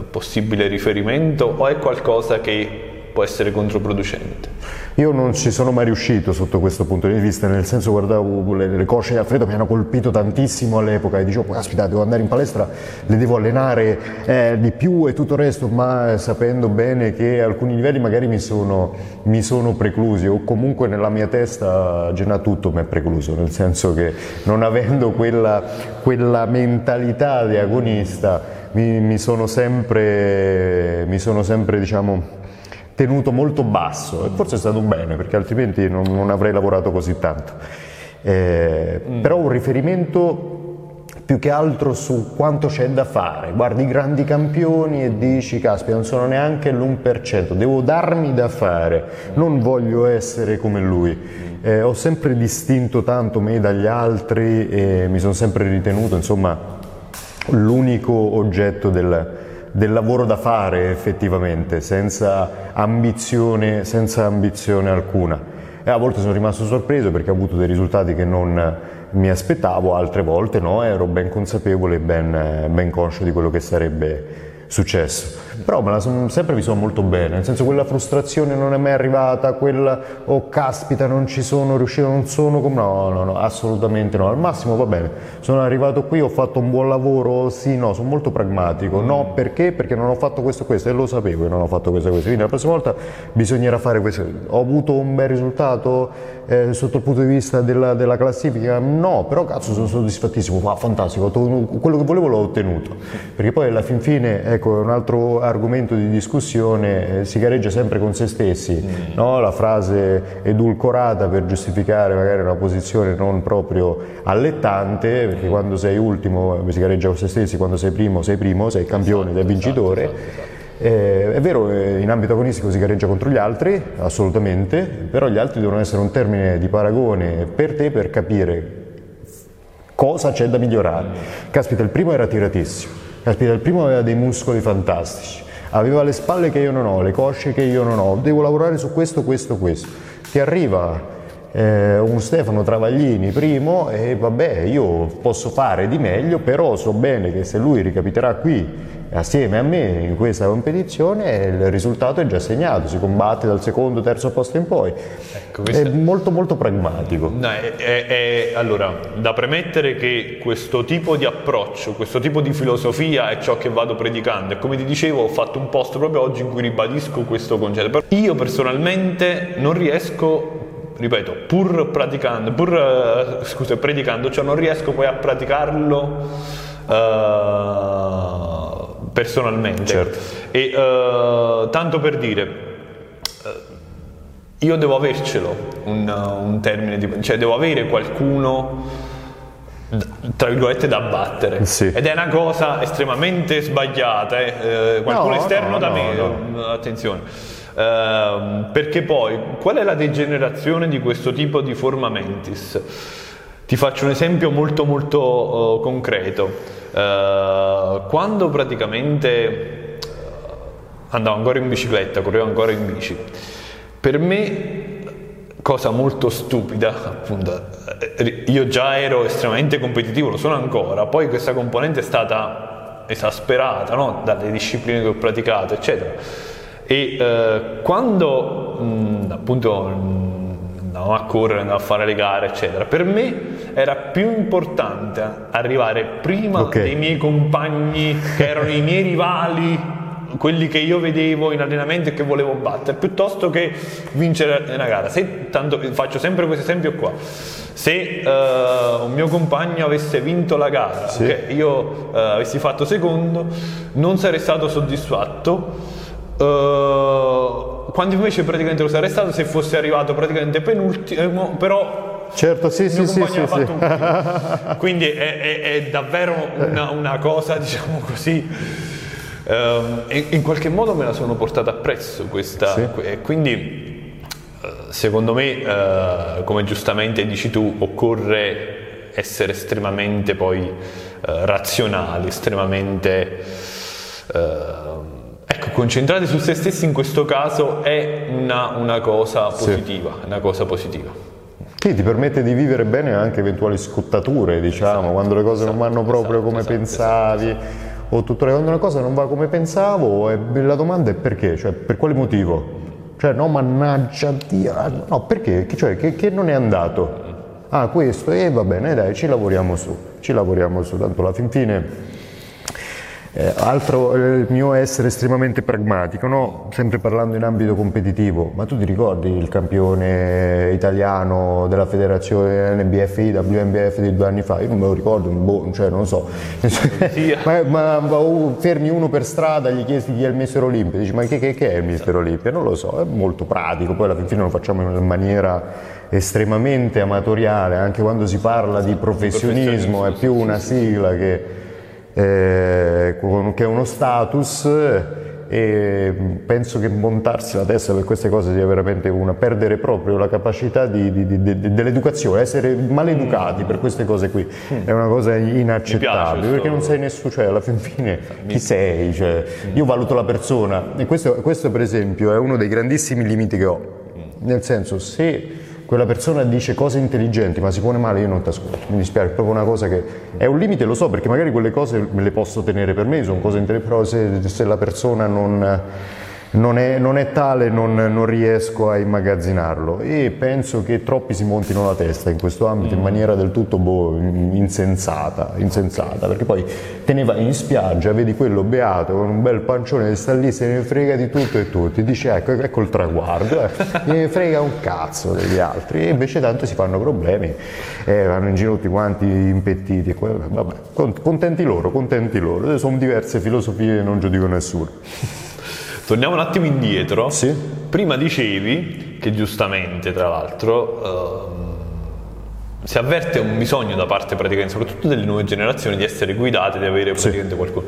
possibile riferimento o è qualcosa che può essere controproducente? Io non ci sono mai riuscito sotto questo punto di vista, nel senso guardavo le, le cosce di Alfredo mi hanno colpito tantissimo all'epoca e dicevo, caspita, devo andare in palestra, le devo allenare eh, di più e tutto il resto, ma sapendo bene che alcuni livelli magari mi sono, mi sono preclusi o comunque nella mia testa già tutto mi è precluso, nel senso che non avendo quella, quella mentalità di agonista mi, mi sono sempre, mi sono sempre diciamo, tenuto molto basso e forse è stato bene perché altrimenti non, non avrei lavorato così tanto. Eh, mm. Però un riferimento più che altro su quanto c'è da fare. Guardi i grandi campioni e dici, caspita, non sono neanche l'1%, devo darmi da fare, non voglio essere come lui. Eh, ho sempre distinto tanto me dagli altri e mi sono sempre ritenuto, insomma, l'unico oggetto del, del lavoro da fare effettivamente, senza ambizione, senza ambizione alcuna. E a volte sono rimasto sorpreso perché ho avuto dei risultati che non mi aspettavo, altre volte no, ero ben consapevole e ben, ben conscio di quello che sarebbe successo. Però me la son, sempre vi sono molto bene, nel senso quella frustrazione non è mai arrivata, quella oh caspita non ci sono riuscito, non sono come... No, no, no, assolutamente no. Al massimo va bene, sono arrivato qui, ho fatto un buon lavoro, sì, no, sono molto pragmatico. No, perché? Perché non ho fatto questo e questo e lo sapevo che non ho fatto questo e questo. Quindi la prossima volta bisognerà fare questo. Ho avuto un bel risultato eh, sotto il punto di vista della, della, classifica? No, però cazzo sono soddisfattissimo, ah, fantastico, quello che volevo l'ho ottenuto. Perché poi alla fin fine, ecco, è un altro argomento di discussione, eh, si gareggia sempre con se stessi, mm. no? la frase edulcorata per giustificare magari una posizione non proprio allettante, perché mm. quando sei ultimo si gareggia con se stessi, quando sei primo sei primo, sei campione, esatto, sei vincitore. Esatto, esatto, esatto. Eh, è vero, eh, in ambito agonistico si gareggia contro gli altri, assolutamente, però gli altri devono essere un termine di paragone per te per capire cosa c'è da migliorare. Caspita, il primo era tiratissimo, caspita, il primo aveva dei muscoli fantastici, aveva le spalle che io non ho, le cosce che io non ho, devo lavorare su questo, questo, questo. Ti arriva eh, un Stefano Travaglini primo e vabbè io posso fare di meglio però so bene che se lui ricapiterà qui assieme a me in questa competizione il risultato è già segnato, si combatte dal secondo, terzo posto in poi. Ecco, è molto molto pragmatico. No, è, è, è, allora, da premettere che questo tipo di approccio, questo tipo di filosofia è ciò che vado predicando e come ti dicevo ho fatto un post proprio oggi in cui ribadisco questo concetto. Io personalmente non riesco ripeto, pur praticando, pur uh, scusa, predicando, cioè non riesco poi a praticarlo uh, personalmente. Certo. E uh, tanto per dire, io devo avercelo un, un termine, di, cioè devo avere qualcuno tra virgolette da battere sì. ed è una cosa estremamente sbagliata eh. eh qualcuno no, esterno no, da no, me attenzione eh, perché poi qual è la degenerazione di questo tipo di forma mentis ti faccio un esempio molto molto uh, concreto. Uh, quando praticamente eh, andavo ancora in bicicletta, correvo ancora in bici, per me, cosa molto stupida, appunto, io già ero estremamente competitivo, lo sono ancora, poi questa componente è stata esasperata no? dalle discipline che ho praticato, eccetera. E uh, quando mh, appunto andavamo a correre, andavamo a fare le gare, eccetera. Per me era più importante arrivare prima okay. dei miei compagni, che erano i miei rivali, quelli che io vedevo in allenamento e che volevo battere, piuttosto che vincere una gara. Se, tanto, faccio sempre questo esempio qua. Se uh, un mio compagno avesse vinto la gara, sì. okay, io uh, avessi fatto secondo, non sarei stato soddisfatto. Uh, quando invece praticamente lo sarei stato se fosse arrivato praticamente penultimo, però certo, sì, sì, sì, sì, sì. quindi è, è, è davvero una, una, cosa, diciamo così, um, in, qualche modo me la sono portata appresso questa, sì. e quindi uh, secondo me, uh, come giustamente dici tu, occorre essere estremamente poi uh, razionali, estremamente... Uh, Ecco, concentrati su se stessi in questo caso è una, una cosa positiva, sì. una cosa positiva. Sì, ti permette di vivere bene anche eventuali scottature, diciamo, esatto, quando le cose esatto, non vanno proprio esatto, come esatto, pensavi esatto. o tutto quando una cosa non va come pensavo e la domanda è perché, cioè per quale motivo? Cioè no, mannaggia Dio, no, perché? Cioè, che, che non è andato? Ah, questo, e eh, va bene, dai, ci lavoriamo su, ci lavoriamo su, tanto alla fin fine eh, altro eh, il mio essere estremamente pragmatico, no? sempre parlando in ambito competitivo, ma tu ti ricordi il campione italiano della federazione NBFI, WMBF di due anni fa? Io non me lo ricordo, boh, cioè non lo so. ma, ma, ma, oh, fermi uno per strada, gli chiesti chi è il mister Olimpia, dici ma che, che, che è il mister Olimpia? Non lo so, è molto pratico, poi alla fine lo facciamo in maniera estremamente amatoriale, anche quando si parla di professionismo è più una sigla che eh, che è uno status e penso che montarsi la testa per queste cose sia veramente una perdere proprio la capacità di, di, di, dell'educazione, essere maleducati mm. per queste cose qui mm. è una cosa inaccettabile perché non sei nessuno, cioè alla fin fine chi sei? Cioè, mm. io valuto la persona e questo, questo per esempio è uno dei grandissimi limiti che ho, mm. nel senso se quella persona dice cose intelligenti ma si pone male, io non ti ascolto. Mi dispiace, è proprio una cosa che è un limite, lo so, perché magari quelle cose me le posso tenere per me, sono cose intelligenti, però se, se la persona non non è, non è tale, non, non, riesco a immagazzinarlo e penso che troppi si montino la testa in questo ambito in mm. maniera del tutto boh, insensata, insensata, perché poi te ne vai in spiaggia, vedi quello beato con un bel pancione che sta lì, se ne frega di tutto e tutti, dici ecco, ecco il traguardo, eh. ne frega un cazzo degli altri e invece tanto si fanno problemi, eh, vanno in giro tutti quanti impettiti, vabbè, contenti loro, contenti loro, sono diverse filosofie, non giudico nessuno. Torniamo un attimo indietro. Sì. Prima dicevi che giustamente, tra l'altro, ehm, si avverte un bisogno da parte praticamente, soprattutto delle nuove generazioni, di essere guidate, di avere praticamente sì. qualcuno.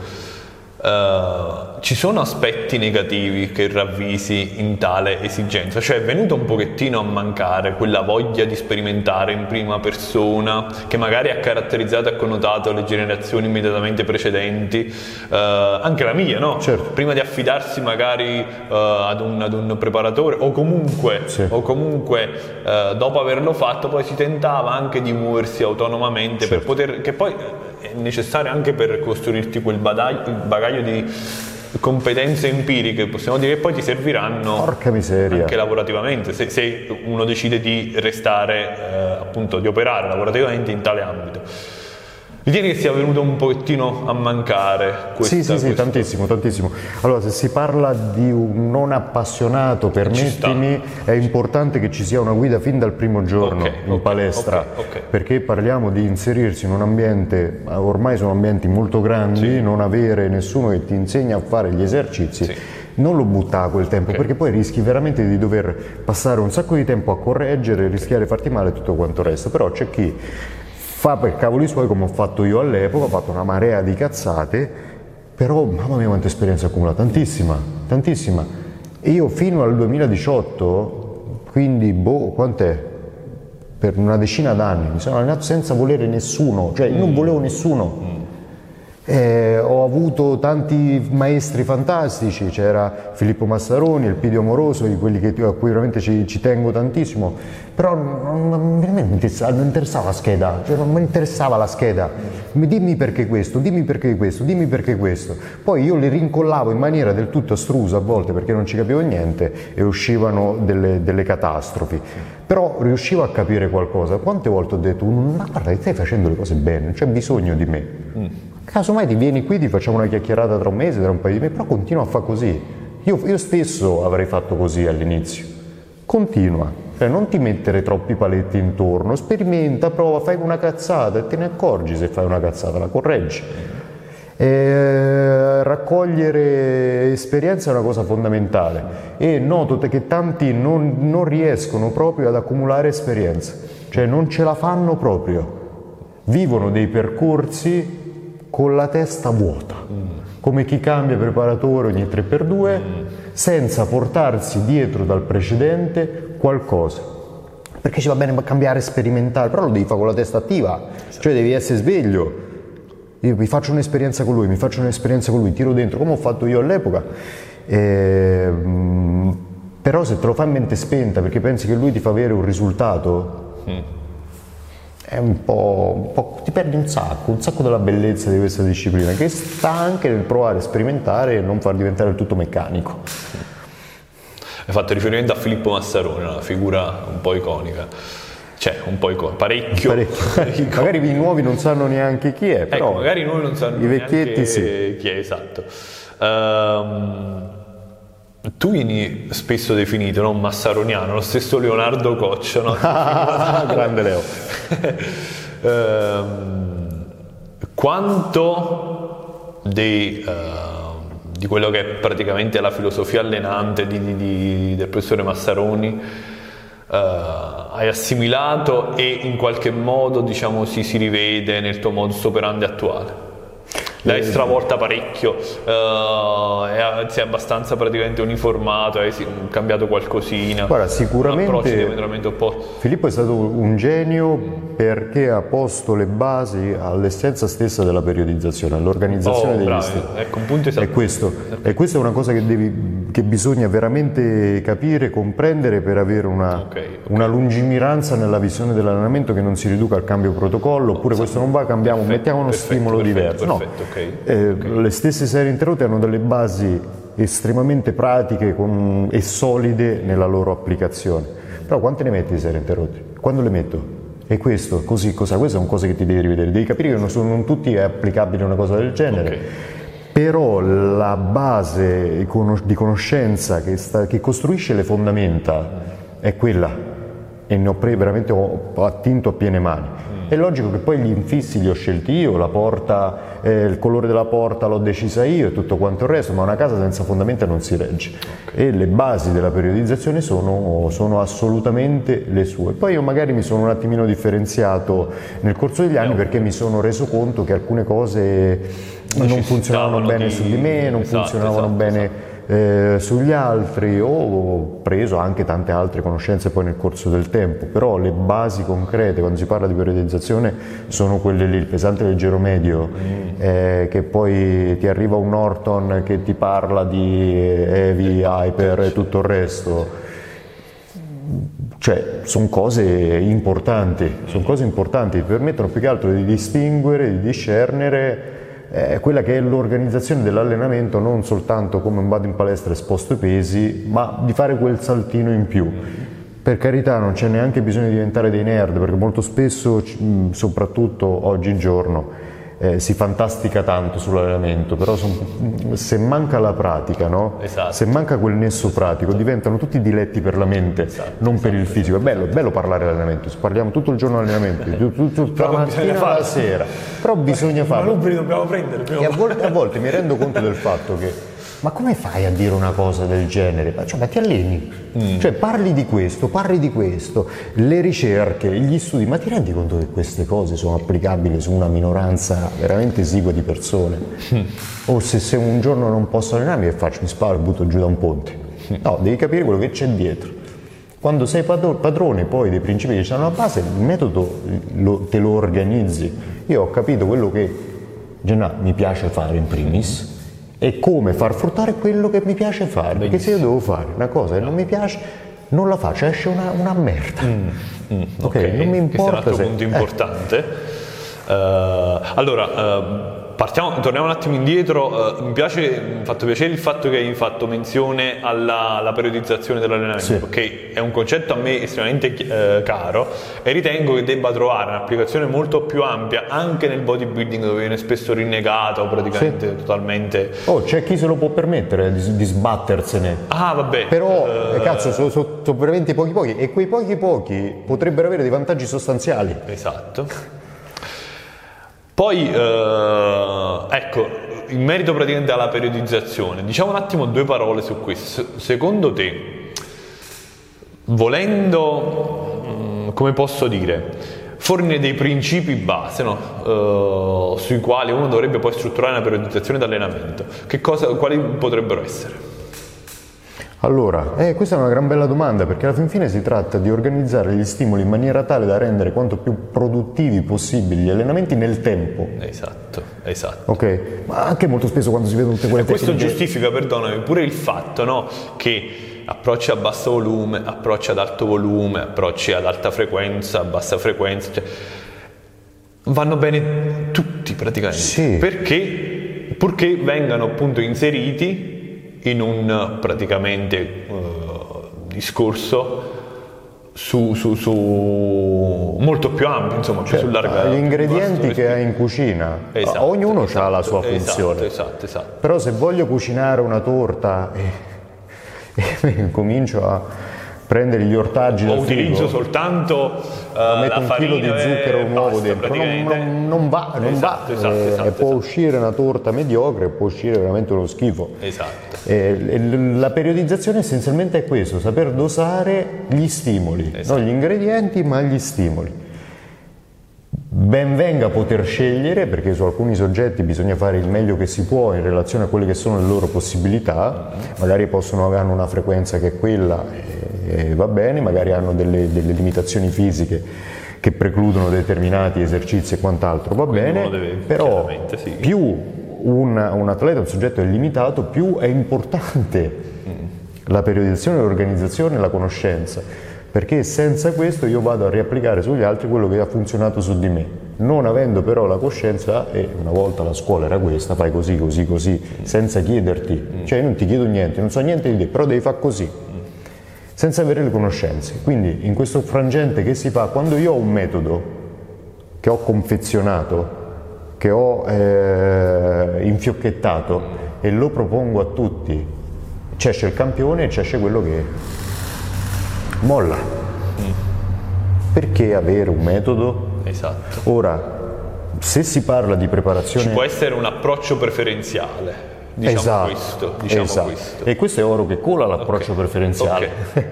Uh, ci sono aspetti negativi che ravvisi in tale esigenza? Cioè è venuto un pochettino a mancare quella voglia di sperimentare in prima persona che magari ha caratterizzato e connotato le generazioni immediatamente precedenti, uh, anche la mia, no? Certo. Prima di affidarsi magari uh, ad, un, ad, un, preparatore o comunque, sì. o comunque dopo averlo fatto poi si tentava anche di muoversi autonomamente certo. per poter... che poi è necessario anche per costruirti quel bagaglio di competenze empiriche, possiamo dire, che poi ti serviranno anche lavorativamente, se, se, uno decide di restare, eh, appunto, di operare lavorativamente in tale ambito. Ritieni che sia venuto un pochettino a mancare questa, Sì, sì, sì, questo... tantissimo, tantissimo. Allora, se si parla di un non appassionato, permettimi, è importante che ci sia una guida fin dal primo giorno okay, in okay, palestra, okay, perché parliamo di inserirsi in un ambiente, ormai sono ambienti molto grandi, sì. non avere nessuno che ti insegna a fare gli esercizi. Sì non lo butta a quel tempo okay. perché poi rischi veramente di dover passare un sacco di tempo a correggere, rischiare di farti male e tutto quanto il resto. Però c'è chi fa per cavoli suoi come ho fatto io all'epoca, ho fatto una marea di cazzate, però mamma mia quanta esperienza accumula, tantissima, tantissima. E io fino al 2018, quindi boh, quant'è? Per una decina d'anni mi sono allenato senza volere nessuno, cioè io non mm. volevo nessuno. Eh, ho avuto tanti maestri fantastici, c'era Filippo Massaroni, Elpidio Amoroso, di quelli che, a cui veramente ci, ci tengo tantissimo, però non, non, mi interessava, non interessava la scheda, cioè non mi interessava la scheda, dimmi perché questo, dimmi perché questo, dimmi perché questo. Poi io li rincollavo in maniera del tutto astrusa a volte perché non ci capivo niente e uscivano delle, delle catastrofi, però riuscivo a capire qualcosa. Quante volte ho detto, ma guarda, stai facendo le cose bene, non c'è bisogno di me. Mm. Casomai ti vieni qui, ti facciamo una chiacchierata tra un mese, tra un paio di mesi, però continua a fare così. Io, io stesso avrei fatto così all'inizio. Continua, cioè non ti mettere troppi paletti intorno, sperimenta, prova, fai una cazzata e te ne accorgi se fai una cazzata, la correggi. Eh, raccogliere esperienza è una cosa fondamentale e noto che tanti non, non riescono proprio ad accumulare esperienza, cioè non ce la fanno proprio, vivono dei percorsi con la testa vuota, mm. come chi cambia preparatore ogni 3x2, mm. senza portarsi dietro dal precedente qualcosa. Perché ci va bene cambiare, sperimentare, però lo devi fare con la testa attiva, cioè devi essere sveglio. Io mi faccio un'esperienza con lui, mi faccio un'esperienza con lui, tiro dentro, come ho fatto io all'epoca. E, però se te lo fai in mente spenta perché pensi che lui ti fa avere un risultato, mm è un po', un po', ti perdi un sacco, un sacco della bellezza di questa disciplina che sta anche nel provare a sperimentare e non far diventare il tutto meccanico. Hai fatto riferimento a Filippo Massarone, una figura un po' iconica. Cioè, un po' iconica, parecchio. parecchio. magari i nuovi non sanno neanche chi è, ecco, però ecco, magari i nuovi non sanno i vecchietti sì. chi è, esatto. Um, tu vieni spesso definito no? massaroniano, lo stesso Leonardo Coccia, no? grande Leo. ehm, quanto dei, uh, di quello che è praticamente la filosofia allenante di, di, di, del professore Massaroni uh, hai assimilato e in qualche modo diciamo, si, si rivede nel tuo modus operandi attuale? L'hai stravolta parecchio, uh, è, si è abbastanza praticamente uniformato, hai cambiato qualcosina. Guarda, sicuramente Filippo è stato un genio perché ha posto le basi all'essenza stessa della periodizzazione, all'organizzazione oh, degli bravo. stili. Ecco, un punto esatto. E questo, e questa è una cosa che, devi, che, bisogna veramente capire, comprendere per avere una, okay, okay. una lungimiranza nella visione dell'allenamento che non si riduca al cambio protocollo, oppure questo non va, cambiamo, perfetto, mettiamo uno perfetto, stimolo perfetto, diverso. No, okay, eh, le stesse serie interrotte hanno delle basi estremamente pratiche con, e solide nella loro applicazione. Però quante ne metti di serie interrotte? Quando le metto? E questo, così, cosa? Queste sono cose che ti devi rivedere, devi capire che non sono non tutti è applicabile una cosa del genere. Okay. Però la base di conoscenza che, sta, che costruisce le fondamenta è quella e ne ho pre- veramente ho attinto a piene mani. È logico che poi gli infissi li ho scelti io, la porta, eh, il colore della porta l'ho decisa io e tutto quanto il resto, ma una casa senza fondamenta non si regge. Okay. E le basi della periodizzazione sono, sono, assolutamente le sue. Poi io magari mi sono un attimino differenziato nel corso degli anni perché mi sono reso conto che alcune cose non funzionavano bene di... su di me, non esatto, funzionavano esatto, bene esatto eh, sugli altri ho preso anche tante altre conoscenze poi nel corso del tempo, però le basi concrete quando si parla di periodizzazione sono quelle lì, il pesante leggero medio, mm. eh, che poi ti arriva un Norton che ti parla di heavy, hyper e tutto il resto. Cioè, sono cose importanti, sono cose importanti, ti permettono più che altro di distinguere, di discernere eh, quella che è l'organizzazione dell'allenamento non soltanto come vado in palestra e sposto i pesi, ma di fare quel saltino in più. Per carità non c'è neanche bisogno di diventare dei nerd, perché molto spesso, soprattutto oggigiorno, eh, si fantastica tanto sull'allenamento, però son, se manca la pratica, no? esatto. se manca quel nesso pratico, diventano tutti diletti per la mente, esatto, non per il esatto, fisico. È bello, è bello parlare di allenamento, parliamo tutto il giorno di allenamento, tutta la mattina alla sera, però bisogna farlo. Ma dobbiamo prendere. E a volte, a volte mi rendo conto del fatto che ma come fai a dire una cosa del genere? Cioè, ma ti alleni, mm. cioè parli di questo, parli di questo, le ricerche, gli studi, ma ti rendi conto che queste cose sono applicabili su una minoranza veramente esigua di persone? Mm. O se, se, un giorno non posso allenarmi e faccio mi sparo e butto giù da un ponte? Mm. No, devi capire quello che c'è dietro. Quando sei padrone poi dei principi che stanno alla base, il metodo lo, te lo organizzi. Io ho capito quello che Genà mi piace fare in primis, e come far fruttare quello che mi piace fare. Benissimo. Perché se io devo fare una cosa che non mi piace, non la faccio, esce una, una merda. Mm, mm, ok, okay. non mi importa. Questo è un altro se... punto importante. Eh. Uh, allora, uh, Partiamo, torniamo un attimo indietro, uh, mi, piace, mi ha fatto piacere il fatto che hai fatto menzione alla, alla periodizzazione dell'allenamento, sì. perché è un concetto a me estremamente uh, caro e ritengo che debba trovare un'applicazione molto più ampia anche nel bodybuilding dove viene spesso rinnegato praticamente sì. totalmente... Oh, c'è chi se lo può permettere di, di sbattersene. Ah, vabbè. Però, uh, cazzo, sono so, so veramente pochi pochi e quei pochi pochi potrebbero avere dei vantaggi sostanziali. Esatto. Poi, eh, ecco, in merito praticamente alla periodizzazione, diciamo un attimo due parole su questo. Secondo te, volendo, mm, come posso dire, fornire dei principi base no? uh, sui quali uno dovrebbe poi strutturare una periodizzazione d'allenamento, cosa, quali potrebbero essere? Allora, eh, questa è una gran bella domanda perché alla fin fine si tratta di organizzare gli stimoli in maniera tale da rendere quanto più produttivi possibili gli allenamenti nel tempo. Esatto, esatto. Ok, ma anche molto spesso quando si vedono tutte quelle e questo giustifica, perdonami, pure il fatto no, che approcci a basso volume, approcci ad alto volume, approcci ad alta frequenza, a bassa frequenza, cioè, vanno bene tutti praticamente. Sì. Perché? Purché vengano appunto inseriti in un praticamente uh, discorso su, su, su, molto più ampio, insomma, cioè, più sul largo. Gli ingredienti che hai in cucina, esatto, ognuno esatto, ha la sua esatto, funzione. Esatto, esatto, Però se voglio cucinare una torta e, e comincio a prendere gli ortaggi o utilizzo soltanto uh, metto un chilo di zucchero e un uovo dentro. Non, non, non, va, non esatto, va. Esatto, eh, esatto, può esatto. uscire una torta mediocre può uscire veramente uno schifo. Esatto. Eh, la periodizzazione essenzialmente è questo saper dosare gli stimoli non esatto. gli ingredienti ma gli stimoli Ben venga poter scegliere perché su alcuni soggetti bisogna fare il meglio che si può in relazione a quelle che sono le loro possibilità, magari possono avere una frequenza che è quella e, va bene, magari hanno delle, delle limitazioni fisiche che precludono determinati esercizi e quant'altro, va bene, però sì. più un, un, atleta, un soggetto è limitato, più è importante mm. la periodizzazione, l'organizzazione e la conoscenza perché senza questo io vado a riapplicare sugli altri quello che ha funzionato su di me, non avendo però la coscienza, e una volta la scuola era questa, fai così, così, così, senza chiederti, cioè io non ti chiedo niente, non so niente di te, però devi fare così, senza avere le conoscenze. Quindi in questo frangente che si fa, quando io ho un metodo che ho confezionato, che ho eh, infiocchettato e lo propongo a tutti, c'esce il campione e c'esce quello che molla. Mm. Perché avere un metodo? Esatto. Ora, se si parla di preparazione... Ci può essere un approccio preferenziale. Diciamo esatto, questo, diciamo esatto. questo. E questo è oro che cola l'approccio okay. preferenziale. Okay.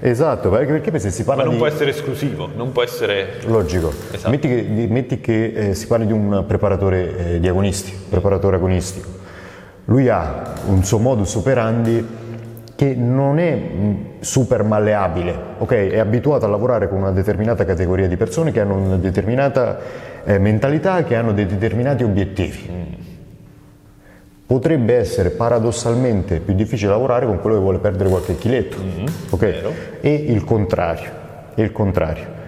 esatto, perché, perché se si parla Ma non di... può essere esclusivo, non può essere... Logico. Esatto. Metti che, metti che eh, si parli di un preparatore eh, di agonisti, preparatore agonistico. Lui ha un suo modus operandi che non è mm, super malleabile, okay? è abituato a lavorare con una determinata categoria di persone che hanno una determinata eh, mentalità, che hanno dei determinati obiettivi. Potrebbe essere paradossalmente più difficile lavorare con quello che vuole perdere qualche chiletto, mm-hmm, okay? e il contrario, il contrario.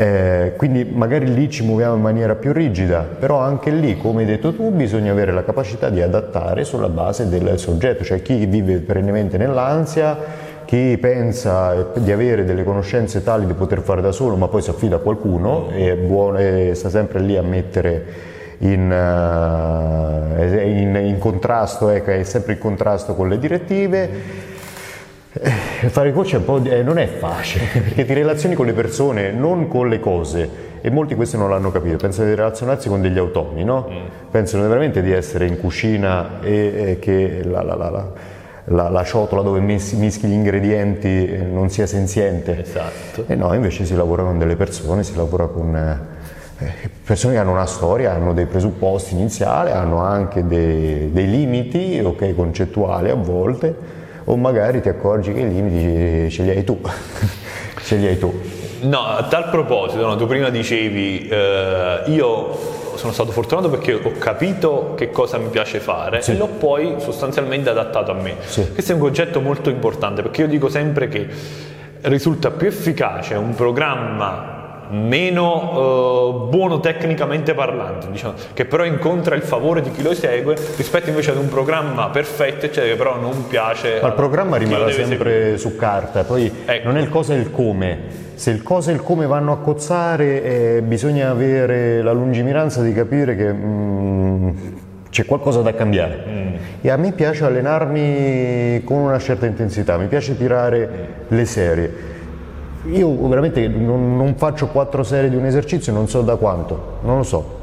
Eh, quindi magari lì ci muoviamo in maniera più rigida, però anche lì, come hai detto tu, bisogna avere la capacità di adattare sulla base del soggetto, cioè chi vive perennemente nell'ansia, chi pensa di avere delle conoscenze tali di poter fare da solo, ma poi si affida a qualcuno e, buono, e sta sempre lì a mettere in, uh, in, in contrasto, ecco, è sempre in contrasto con le direttive. eh, fare coach è di, eh, non è facile perché ti relazioni con le persone, non con le cose. E molti questi non l'hanno capito, pensano di relazionarsi con degli automi, no? Mm. Pensano veramente di essere in cucina e, e che la, la, la, la, la ciotola dove messi, mischi gli ingredienti eh, non sia senziente. Esatto. E no, invece si lavora con delle persone, si lavora con eh, persone che hanno una storia, hanno dei presupposti iniziali, hanno anche dei, dei limiti okay, concettuali a volte o magari ti accorgi che i limiti ce li hai tu, ce li hai tu. No, a tal proposito, no, tu prima dicevi, eh, io sono stato fortunato perché ho capito che cosa mi piace fare sì. e l'ho poi sostanzialmente adattato a me. Sì. Questo è un concetto molto importante perché io dico sempre che risulta più efficace un programma meno uh, buono tecnicamente parlando, diciamo, che però incontra il favore di chi lo segue rispetto invece ad un programma perfetto, eccetera, che però non piace. Ma il programma rimane sempre seguire. su carta, poi ecco. non è il cosa e il come. Se il cosa e il come vanno a cozzare, eh, bisogna avere la lungimiranza di capire che mm, c'è qualcosa da cambiare. Mm. E a me piace allenarmi con una certa intensità, mi piace tirare le serie io veramente non, non, faccio quattro serie di un esercizio, non so da quanto, non lo so.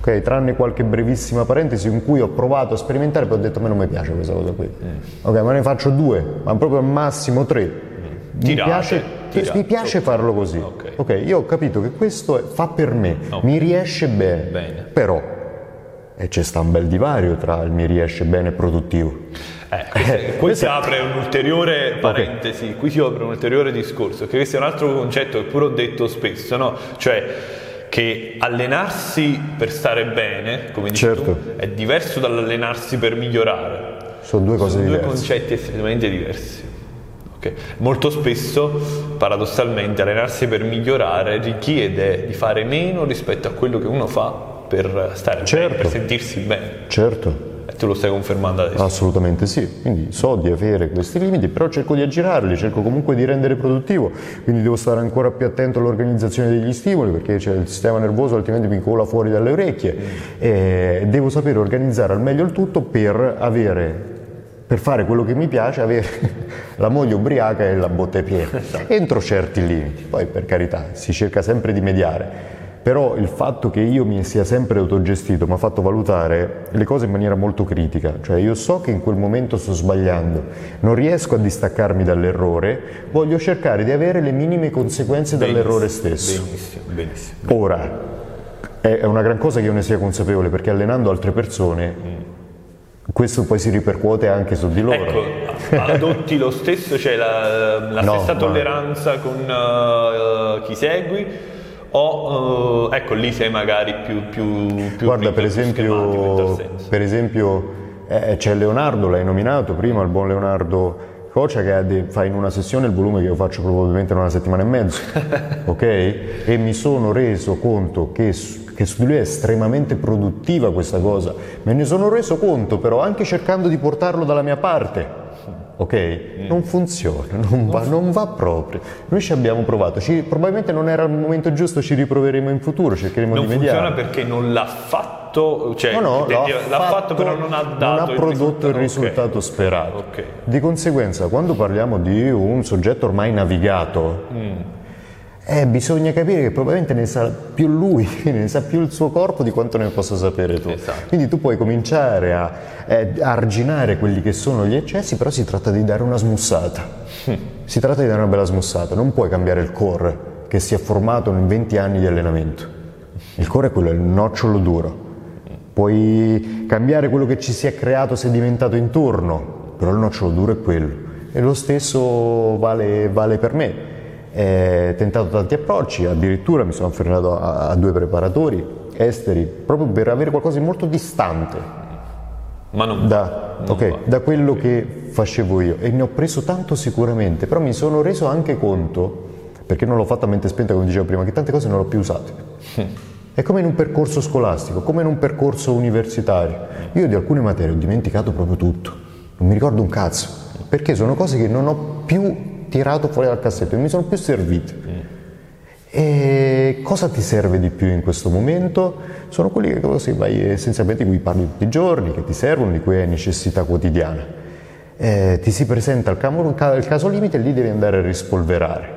Ok, tranne qualche brevissima parentesi in cui ho provato a sperimentare, poi ho detto a me non mi piace questa cosa qui. Mm. Ok, ma ne faccio due, ma proprio al massimo tre. Mm. Mi piace, tirate. mi piace farlo così. Okay. ok, io ho capito che questo è, fa per me, okay. mi riesce bene. bene. Però, e c'è sta un bel divario tra il mi riesce bene e produttivo. Eh, qui si apre un'ulteriore parentesi, okay. qui si apre un ulteriore discorso, che questo è un altro concetto che pure ho detto spesso, no? Cioè che allenarsi per stare bene, come dici certo. tu, è diverso dall'allenarsi per migliorare. Sono due cose Sono diverse. due concetti estremamente diversi. Okay. Molto spesso, paradossalmente, allenarsi per migliorare richiede di fare meno rispetto a quello che uno fa per stare certo. bene, per sentirsi bene. Certo tu lo stai confermando adesso? Assolutamente sì, quindi so di avere questi limiti, però cerco di aggirarli, cerco comunque di rendere produttivo, quindi devo stare ancora più attento all'organizzazione degli stimoli perché c'è il sistema nervoso altrimenti mi cola fuori dalle orecchie mm. e devo sapere organizzare al meglio il tutto per avere per fare quello che mi piace, avere la moglie ubriaca e la botte piena, esatto. entro certi limiti, poi per carità si cerca sempre di mediare però il fatto che io mi sia sempre autogestito mi ha fatto valutare le cose in maniera molto critica, cioè io so che in quel momento sto sbagliando, non riesco a distaccarmi dall'errore, voglio cercare di avere le minime conseguenze benissimo, dall'errore stesso. Benissimo, benissimo. Ora, è una gran cosa che io ne sia consapevole perché allenando altre persone questo poi si ripercuote anche su di loro. Ecco, adotti lo stesso, cioè la, la No, stessa tolleranza con eh, chi segui o eh, ecco lì sei magari più, più, più Guarda, per esempio, per esempio eh, c'è Leonardo, l'hai nominato prima, il buon Leonardo Cocia che de- fa in una sessione il volume che io faccio probabilmente in una settimana e mezzo, ok? E mi sono reso conto che, su- che su di lui è estremamente produttiva questa cosa, me ne sono reso conto però anche cercando di portarlo dalla mia parte. Ok? Mm. Non funziona, non va, non va proprio. Noi ci abbiamo provato, ci- probabilmente non era il momento giusto, ci riproveremo in futuro, cercheremo non di mediare. funziona perché non l'ha fatto, cioè No, no, l'ha, l'ha fatto, però non ha dato non ha prodotto il ok. risultato sperato. Ok. Di conseguenza, quando parliamo di un soggetto ormai navigato, Mm. Eh, bisogna capire che probabilmente ne sa più lui, ne sa più il suo corpo di quanto ne possa sapere tu. Esatto. Quindi tu puoi cominciare a, eh, a arginare quelli che sono gli eccessi, però si tratta di dare una smussata. Mm. Si tratta di dare una bella smussata, non puoi cambiare il core che si è formato in 20 anni di allenamento. Il core è quello, è il nocciolo duro. Puoi cambiare quello che ci si è creato, sedimentato intorno, però il nocciolo duro è quello. E lo stesso vale, vale per me. Ho tentato tanti approcci, addirittura mi sono afferrato a, a due preparatori esteri, proprio per avere qualcosa di molto distante Ma non da, Non ok, va. da quello che facevo io e ne ho preso tanto sicuramente, però mi sono reso anche conto, perché non l'ho fatto a mente spenta come dicevo prima, che tante cose non le ho più usate. È come in un percorso scolastico, come in un percorso universitario. Io di alcune materie ho dimenticato proprio tutto, non mi ricordo un cazzo, perché sono cose che non ho più tirato fuori dal cassetto, non mi sono più servite. E cosa ti serve di più in questo momento? Sono quelli che cose vai essenzialmente di cui parli tutti i giorni, che ti servono, di cui hai necessità quotidiana. Eh, ti si presenta il, camo- il caso limite e lì devi andare a rispolverare.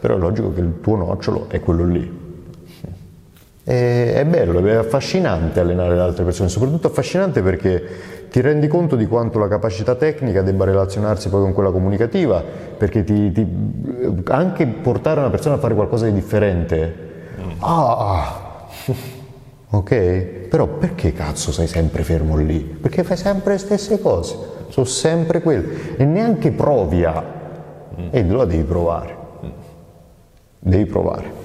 Però è logico che il tuo nocciolo è quello lì. E- è bello, è affascinante allenare le altre persone, soprattutto affascinante perché ti rendi conto di quanto la capacità tecnica debba relazionarsi poi con quella comunicativa, perché ti, ti- anche portare una persona a fare qualcosa di differente. Ah, ok, però perché cazzo sei sempre fermo lì? Perché fai sempre le stesse cose, sono sempre quelle e neanche provi a. E allora devi provare. Devi provare.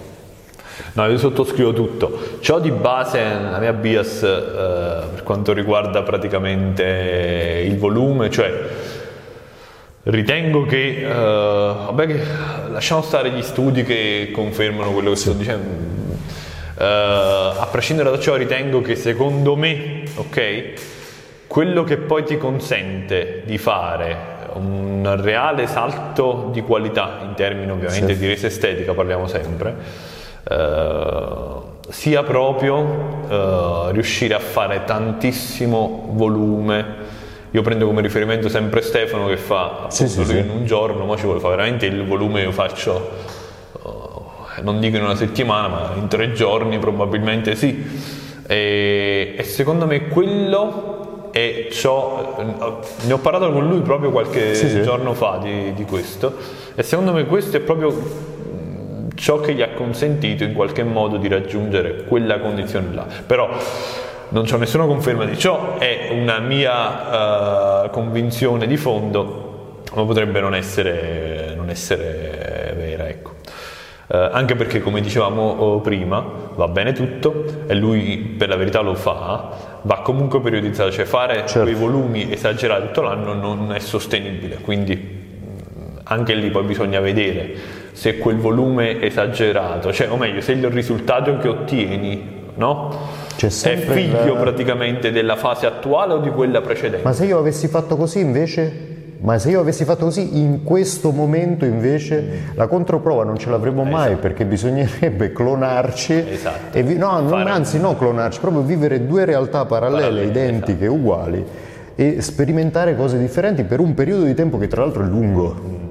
No, io sottoscrivo tutto. Ciò di base, la mia bias eh, per quanto riguarda praticamente il volume, cioè ritengo che, eh, vabbè che lasciamo stare gli studi che confermano quello che sto dicendo, Eh, a prescindere da ciò ritengo che secondo me, ok, quello che poi ti consente di fare un reale salto di qualità in termini ovviamente Sì. di resa estetica parliamo sempre sia proprio eh, riuscire a fare tantissimo volume io prendo come riferimento sempre Stefano che fa appunto Sì, sì, sì. in un giorno ma ci vuole fare veramente il volume io faccio eh, non dico in una settimana, ma in tre giorni probabilmente sì. E, e secondo me quello è ciò. Ne ho parlato con lui proprio qualche giorno fa di, di questo. E secondo me questo è proprio ciò che gli ha consentito in qualche modo di raggiungere quella condizione là. Però non c'ho nessuna conferma di ciò, è una mia eh, convinzione di fondo, ma potrebbe non essere, non essere vera, ecco. Eh, anche perché, come dicevamo oh, prima, va bene tutto e lui per la verità lo fa, va comunque periodizzato, cioè fare Certo. quei volumi esagerati tutto l'anno non è sostenibile, quindi mh, anche lì poi bisogna vedere se quel volume esagerato, cioè o meglio, se il risultato che ottieni, no? È figlio la- praticamente della fase attuale o di quella precedente? Ma se io avessi fatto così invece? Ma se io avessi fatto così in questo momento invece la controprova non ce l'avremmo mai perché bisognerebbe clonarci Esatto. vi- no, non- Fare- anzi non clonarci, proprio vivere due realtà parallele, Parallele, identiche, uguali e sperimentare cose differenti per un periodo di tempo che tra l'altro è lungo.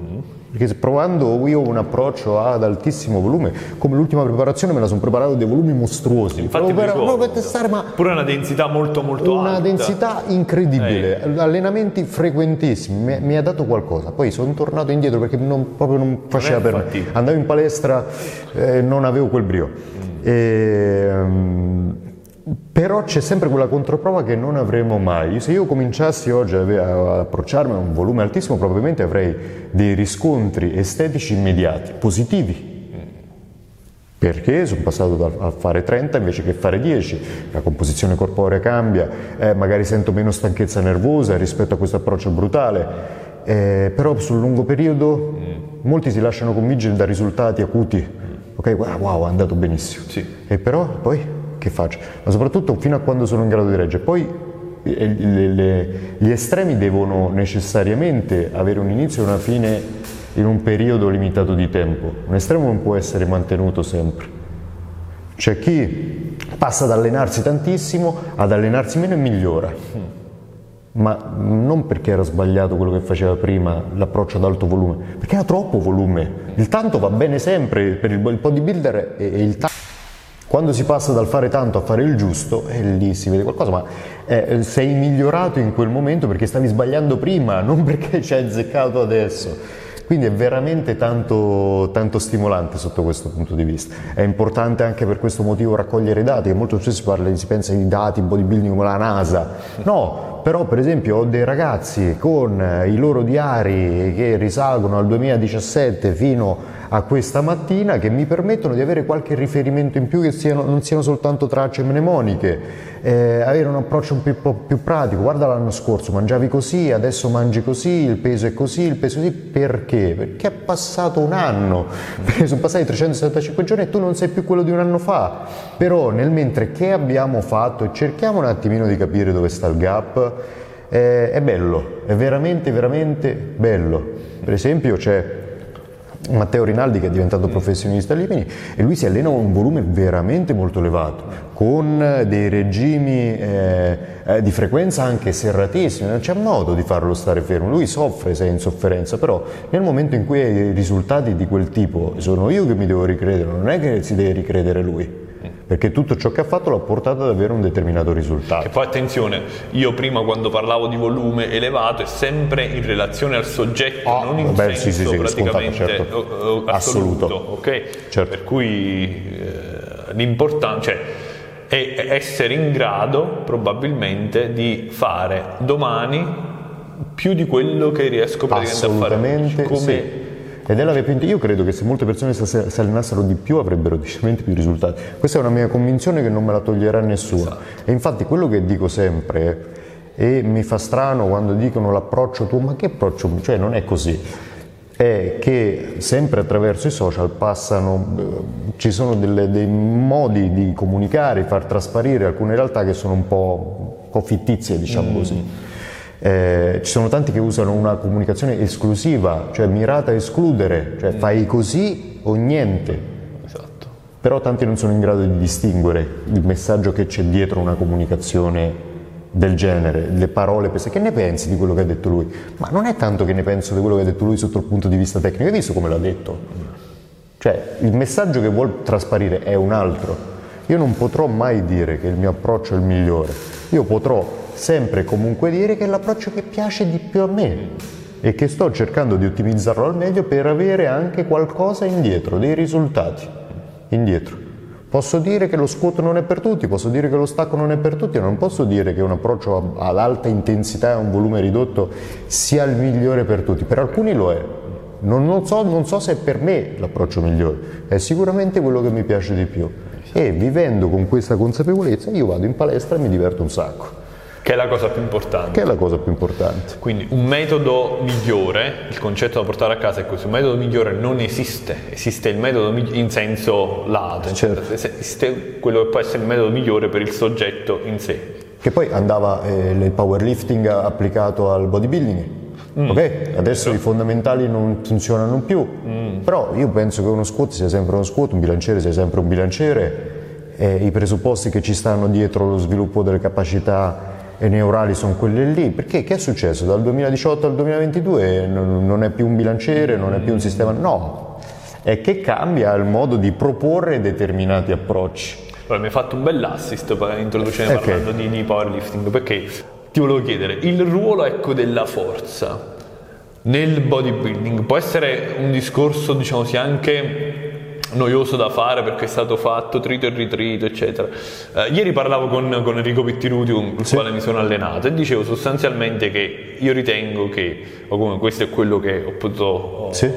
Perché provando io un approccio ad altissimo volume, come l'ultima preparazione me la sono preparato dei volumi mostruosi. Infatti per, proprio per testare, ma Pure una densità molto molto una alta. densità incredibile, allenamenti frequentissimi, mi, mi ha dato qualcosa. Poi sono tornato indietro perché non, proprio non faceva per me. Andavo in palestra e non avevo quel brio. E, ehm, però c'è sempre quella controprova che non avremo mai. Se io cominciassi oggi a ave- a approcciarmi a un volume altissimo, probabilmente avrei dei riscontri estetici immediati, positivi. Perché sono passato a fare 30 invece che fare 10, la composizione corporea cambia, eh, magari sento meno stanchezza nervosa rispetto a questo approccio brutale, eh, però sul lungo periodo molti si lasciano convincere da risultati acuti, ok, wow, wow, è andato benissimo, Sì. e però poi che faccio? Ma soprattutto fino a quando sono in grado di reggere, poi eh, le- le- gli estremi devono necessariamente avere un inizio e una fine in un periodo limitato di tempo. Un estremo non può essere mantenuto sempre. C'è chi passa ad allenarsi tantissimo, ad allenarsi meno e migliora. Ma non perché era sbagliato quello che faceva prima, l'approccio ad alto volume, perché era troppo volume. Il tanto va bene sempre per il, il bodybuilder e il tanto. Quando si passa dal fare tanto a fare il giusto, e lì si vede qualcosa, ma eh, sei migliorato in quel momento perché stavi sbagliando prima, non perché ci hai azzeccato adesso. Quindi è veramente tanto, tanto stimolante sotto questo punto di vista. È importante anche per questo motivo raccogliere dati, che molto spesso si, parla, si pensa di dati, bodybuilding come la NASA. No, però per esempio ho dei ragazzi con eh, i loro diari che risalgono al 2017 fino a questa mattina che mi permettono di avere qualche riferimento in più che siano- non siano soltanto tracce mnemoniche, eh, avere un approccio un po' più pratico. Guarda l'anno scorso mangiavi così, adesso mangi così, il peso è così, il peso è così, perché? Perché è passato un anno, perché sono passati 375 giorni e tu non sei più quello di un anno fa. Però nel mentre che abbiamo fatto cerchiamo un attimino di capire dove sta il gap, eh, è bello, è veramente, veramente bello. Per esempio c'è Matteo Rinaldi che è diventato professionista a Limini e lui si allena a un volume veramente molto elevato, con dei regimi eh, eh, di frequenza anche serratissimi, non c'è modo di farlo stare fermo, lui soffre se è in sofferenza, però nel momento in cui hai risultati di quel tipo sono io che mi devo ricredere, non è che si deve ricredere lui, perché tutto ciò che ha fatto l'ha portato ad avere un determinato risultato. E poi attenzione, io prima quando parlavo di volume elevato è sempre in relazione al soggetto, Ah, non in vabbè, senso sì, sì, sì, praticamente scontato, certo. o- o- assoluto. Assoluto. ok? Certo. Per cui eh, l'importante cioè, è essere in grado probabilmente di fare domani più di quello che riesco praticamente a fare. Assolutamente Come sì. Ed è la veramente- io credo che se molte persone si allenassero di più avrebbero decisamente più risultati. Questa è una mia convinzione che non me la toglierà nessuno. Esatto. E infatti quello che dico sempre, e mi fa strano quando dicono l'approccio tuo, ma che approccio? Cioè non è così. È che sempre attraverso i social passano, eh, ci sono delle- dei modi di comunicare, far trasparire alcune realtà che sono un po', un po' fittizie, diciamo così. Eh, ci sono tanti che usano una comunicazione esclusiva, cioè mirata a escludere, cioè fai così o niente. esatto. Però tanti non sono in grado di distinguere il messaggio che c'è dietro una comunicazione del genere, le parole pese. Che ne pensi di quello che ha detto lui? Ma non è tanto che ne penso di quello che ha detto lui sotto il punto di vista tecnico, hai visto come l'ha detto? Cioè, il messaggio che vuol trasparire è un altro. Io non potrò mai dire che il mio approccio è il migliore. Io potrò sempre e comunque dire che è l'approccio che piace di più a me e che sto cercando di ottimizzarlo al meglio per avere anche qualcosa indietro, dei risultati indietro. Posso dire che lo squat non è per tutti, posso dire che lo stacco non è per tutti, non posso dire che un approccio ad alta intensità e a un volume ridotto sia il migliore per tutti, per alcuni lo è. Non, non so, non so se è per me l'approccio migliore, è sicuramente quello che mi piace di più. E vivendo con questa consapevolezza io vado in palestra e mi diverto un sacco, Che è la cosa più importante. che è la cosa più importante. Quindi un metodo migliore, il concetto da portare a casa è questo, un metodo migliore non esiste, esiste il metodo mig- in senso lato, Certo. esiste quello che può essere il metodo migliore per il soggetto in sé. Che poi andava eh, il powerlifting applicato al bodybuilding. Ok, adesso i fondamentali non funzionano più, però io penso che uno squat sia sempre uno squat, un bilanciere sia sempre un bilanciere, e i presupposti che ci stanno dietro lo sviluppo delle capacità e neurali sono quelle lì. Perché che è successo? Dal 2018 al 2022 non, è più un bilanciere, non è più un sistema. No, è che cambia il modo di proporre determinati approcci. Allora, mi hai fatto un bel assist per introducere okay. parlando di, di powerlifting perché ti volevo chiedere il ruolo ecco, della forza nel bodybuilding può essere un discorso diciamo sia anche noioso da fare perché è stato fatto trito e ritrito eccetera eh, ieri parlavo con, con Enrico Pittiruti con il sì. quale mi sono allenato e dicevo sostanzialmente che io ritengo che o come questo è quello che ho potuto sì.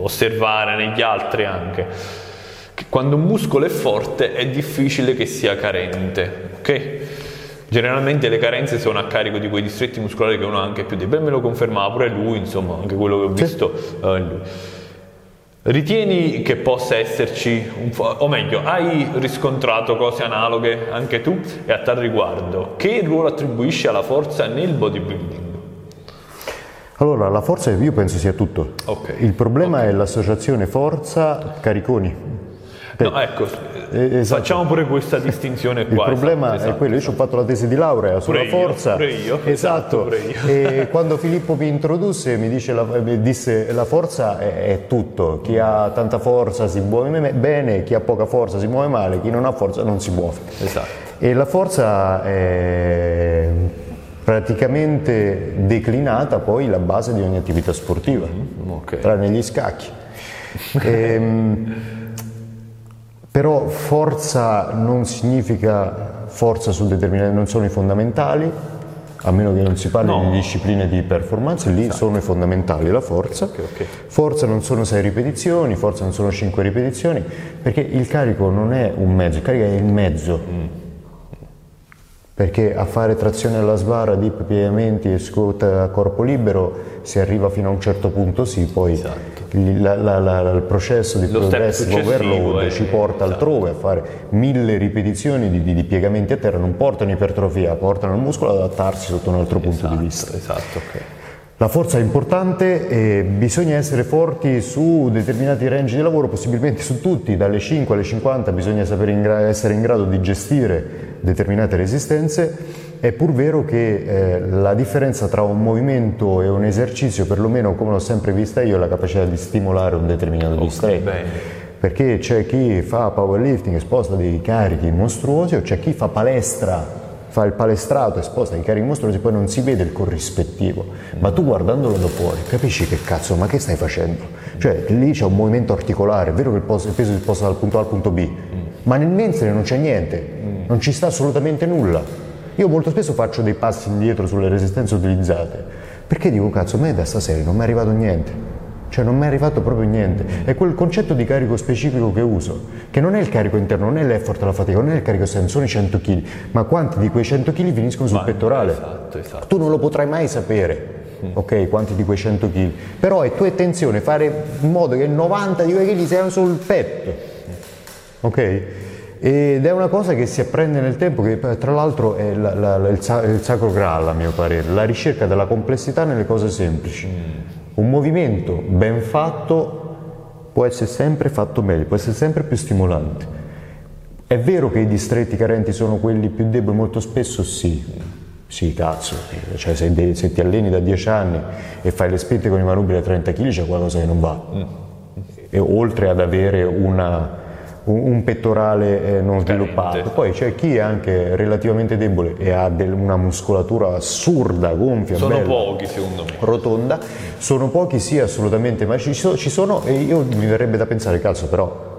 osservare negli altri anche che quando un muscolo è forte è difficile che sia carente ok Generalmente le carenze sono a carico di quei distretti muscolari che uno ha anche più deboli, me lo confermava pure lui, insomma, anche quello che ho visto sì. uh, in lui. Ritieni che possa esserci, un fo- o meglio, hai riscontrato cose analoghe anche tu e a tal riguardo, che ruolo attribuisci alla forza nel bodybuilding? Allora, la forza io penso sia tutto. Okay. Il problema okay. è l'associazione forza-cariconi. No, ecco, eh, esatto. facciamo pure questa distinzione qua. Il problema esatto, è quello, io esatto. ho fatto la tesi di laurea sulla pure forza. Io, pure io. Esatto. Pure io. e quando Filippo mi introdusse mi, dice la, mi disse la forza è, è, tutto, chi ha tanta forza si muove bene, chi ha poca forza si muove male, chi non ha forza non si muove. Esatto. E la forza è praticamente declinata poi la base di ogni attività sportiva, mm, okay. tranne gli scacchi. e, ehm, però forza non significa forza su determinati, non sono i fondamentali, a meno che non si parli no. di discipline di performance, lì esatto. sono i fondamentali la forza. Okay, okay. Forza non sono 6 ripetizioni, forza non sono 5 ripetizioni, perché il carico non è un mezzo, il carico è il mezzo. Mm perché a fare trazione alla sbarra, dip, piegamenti e squat a corpo libero si arriva fino a un certo punto sì, poi esatto. La, la, la, il processo di progressive overload ci porta esatto. altrove a fare mille ripetizioni di, di, di, piegamenti a terra, non portano ipertrofia, portano il muscolo ad adattarsi sotto un altro punto esatto, di vista. Esatto, okay. La forza è importante e bisogna essere forti su determinati range di lavoro, possibilmente su tutti, dalle 5 alle 50 bisogna in gra- essere in grado di gestire determinate resistenze. È pur vero che eh, la differenza tra un movimento e un esercizio, perlomeno come l'ho sempre vista io, è la capacità di stimolare un determinato okay, distretto. Perché c'è chi fa powerlifting e sposta dei carichi mostruosi o c'è chi fa palestra fa il palestrato esposta ai carichi mostruosi, poi non si vede il corrispettivo, ma tu guardandolo da fuori capisci che cazzo, ma che stai facendo? Cioè lì c'è un movimento articolare, è vero che il, peso si sposta dal punto A al punto B, ma nel mentre non c'è niente, non ci sta assolutamente nulla. Io molto spesso faccio dei passi indietro sulle resistenze utilizzate, perché dico cazzo, a me da stasera non mi è arrivato niente. Cioè non mi è arrivato proprio niente. È quel concetto di carico specifico che uso, che non è il carico interno, non è l'effort, la fatica, non è il carico esterno, sono i 100 kg, ma quanti di quei 100 kg finiscono sul Ma, pettorale? Esatto, esatto. Tu non lo potrai mai sapere. Mm. Ok, quanti di quei 100 kg. Però è tua intenzione fare in modo che 90 di quei kg siano sul petto. Ok? Ed è una cosa che si apprende nel tempo, che tra l'altro è la, la, la, il, sacro graal a mio parere, la ricerca della complessità nelle cose semplici. Mm. Un movimento ben fatto può essere sempre fatto meglio, può essere sempre più stimolante. È vero che i distretti carenti sono quelli più deboli, molto spesso sì, sì cazzo, cioè se, de- se ti alleni da 10 anni e fai le spinte con i manubri a 30 kg c'è qualcosa che non va. Mm. E oltre ad avere una un pettorale eh, non sviluppato. Poi c'è chi è anche relativamente debole e ha del, una muscolatura assurda, gonfia, sono bella, pochi secondo me. rotonda. Sono pochi, sì, assolutamente, ma ci sono, ci sono e io mi verrebbe da pensare, cazzo, però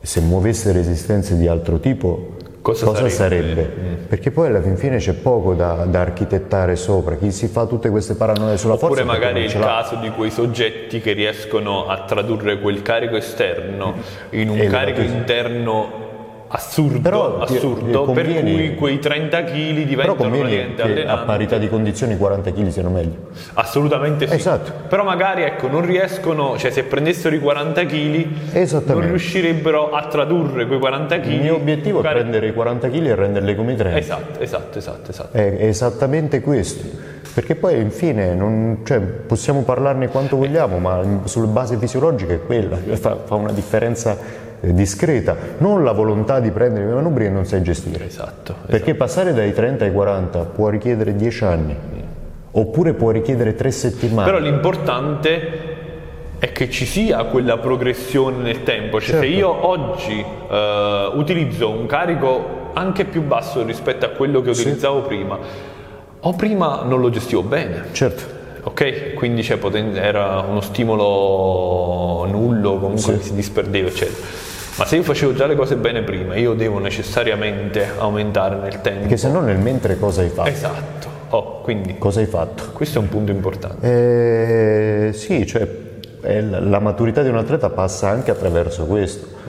se muovesse resistenze di altro tipo cosa, cosa sarebbe? sarebbe? Mm. Perché poi alla fin fine c'è poco da, da, architettare sopra, chi si fa tutte queste paranoie sulla Oppure forza. Oppure magari il caso di quei soggetti che riescono a tradurre quel carico esterno in un e carico interno assurdo, però assurdo per cui quei 30 kg diventano praticamente allenanti. a parità di condizioni 40 kg siano meglio assolutamente sì esatto. però magari ecco non riescono cioè se prendessero i 40 kg non riuscirebbero a tradurre quei 40 kg il mio obiettivo è prendere i 40 kg e renderli come i 30 esatto esatto esatto, esatto. è esattamente questo perché poi infine non, cioè, possiamo parlarne quanto vogliamo ma sulle basi fisiologiche è quella fa, fa una differenza discreta, non la volontà di prendere le manubri che non sai gestire. Esatto. Perché passare dai 30 ai 40 può richiedere 10 anni, oppure può richiedere 3 settimane. Però l'importante è che ci sia quella progressione nel tempo, cioè Certo. se io oggi eh, utilizzo un carico anche più basso rispetto a quello che utilizzavo prima, o prima non lo gestivo bene, Certo. ok? Quindi c'è poten- era uno stimolo nullo, comunque Sì. si disperdeva, eccetera. Ma se io facevo già le cose bene prima, io devo necessariamente aumentare nel tempo. Perché se no nel mentre cosa hai fatto? Esatto. Oh, quindi Cosa hai fatto? questo è un punto importante. Eh, sì, cioè eh, la la maturità di un atleta passa anche attraverso questo.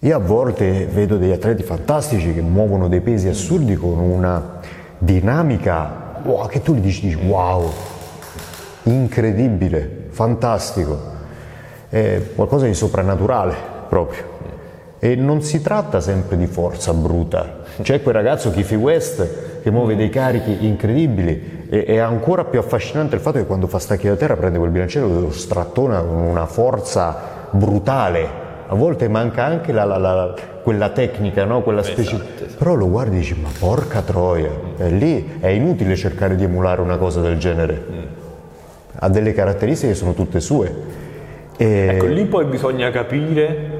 Io a volte vedo degli atleti fantastici che muovono dei pesi assurdi con una dinamica wow, che tu gli dici, dici wow, incredibile, fantastico, è qualcosa di soprannaturale proprio. E non si tratta sempre di forza bruta. C'è quel ragazzo Kiffy West che muove dei carichi incredibili e è ancora più affascinante il fatto che quando fa stacchi da terra prende quel bilanciere e lo strattona con una forza brutale. A volte manca anche la- la- la- quella tecnica, no? quella specie. Però lo guardi e dici: Ma porca troia! E lì è inutile cercare di emulare una cosa del genere. Ha delle caratteristiche che sono tutte sue. E- Ecco, lì poi bisogna capire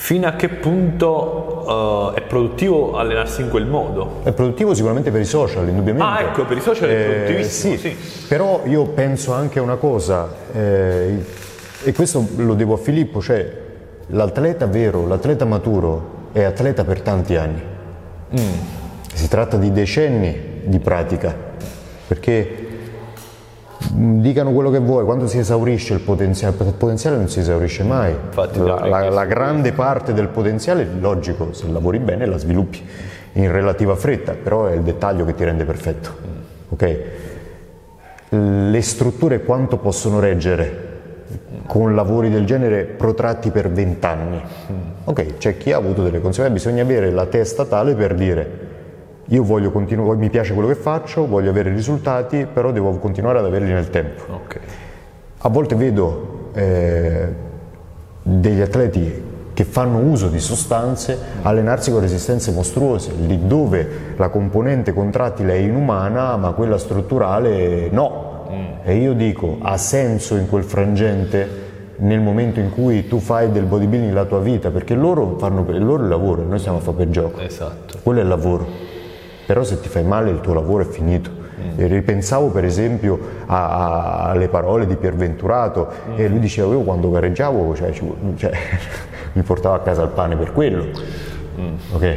fino a che punto eh, è produttivo allenarsi in quel modo. È produttivo sicuramente per i social, indubbiamente. Ah, ecco, per i social è Eh, produttivissimo, sì. sì. Però io penso anche a una cosa, eh, e questo lo devo a Filippo, cioè l'atleta vero, l'atleta maturo è atleta per tanti anni. Si tratta di decenni di pratica, perché dicano quello che vuoi, quando si esaurisce il potenziale, il potenziale non si esaurisce mai. Infatti, la, la- la grande parte del potenziale, logico, se lavori bene la sviluppi in relativa fretta, però è il dettaglio che ti rende perfetto. ok? Le strutture quanto possono reggere con lavori del genere protratti per vent'anni? Ok, c'è chi ha avuto delle conseguenze, bisogna avere la testa tale per dire io voglio continuare, mi piace quello che faccio, voglio avere risultati, però devo continuare ad averli nel tempo. Ok. A volte vedo eh, degli atleti che fanno uso di sostanze allenarsi con resistenze mostruose, lì dove la componente contrattile è inumana, ma quella strutturale no. E io dico, ha senso in quel frangente nel momento in cui tu fai del bodybuilding la tua vita, perché loro fanno per il loro il lavoro, noi stiamo a fare per gioco. Esatto. Quello è il lavoro. Però se ti fai male il tuo lavoro è finito. E ripensavo per esempio a- a- alle parole di Pierventurato e lui diceva io quando gareggiavo cioè, ci- cioè, mi portavo a casa il pane per quello. Ok?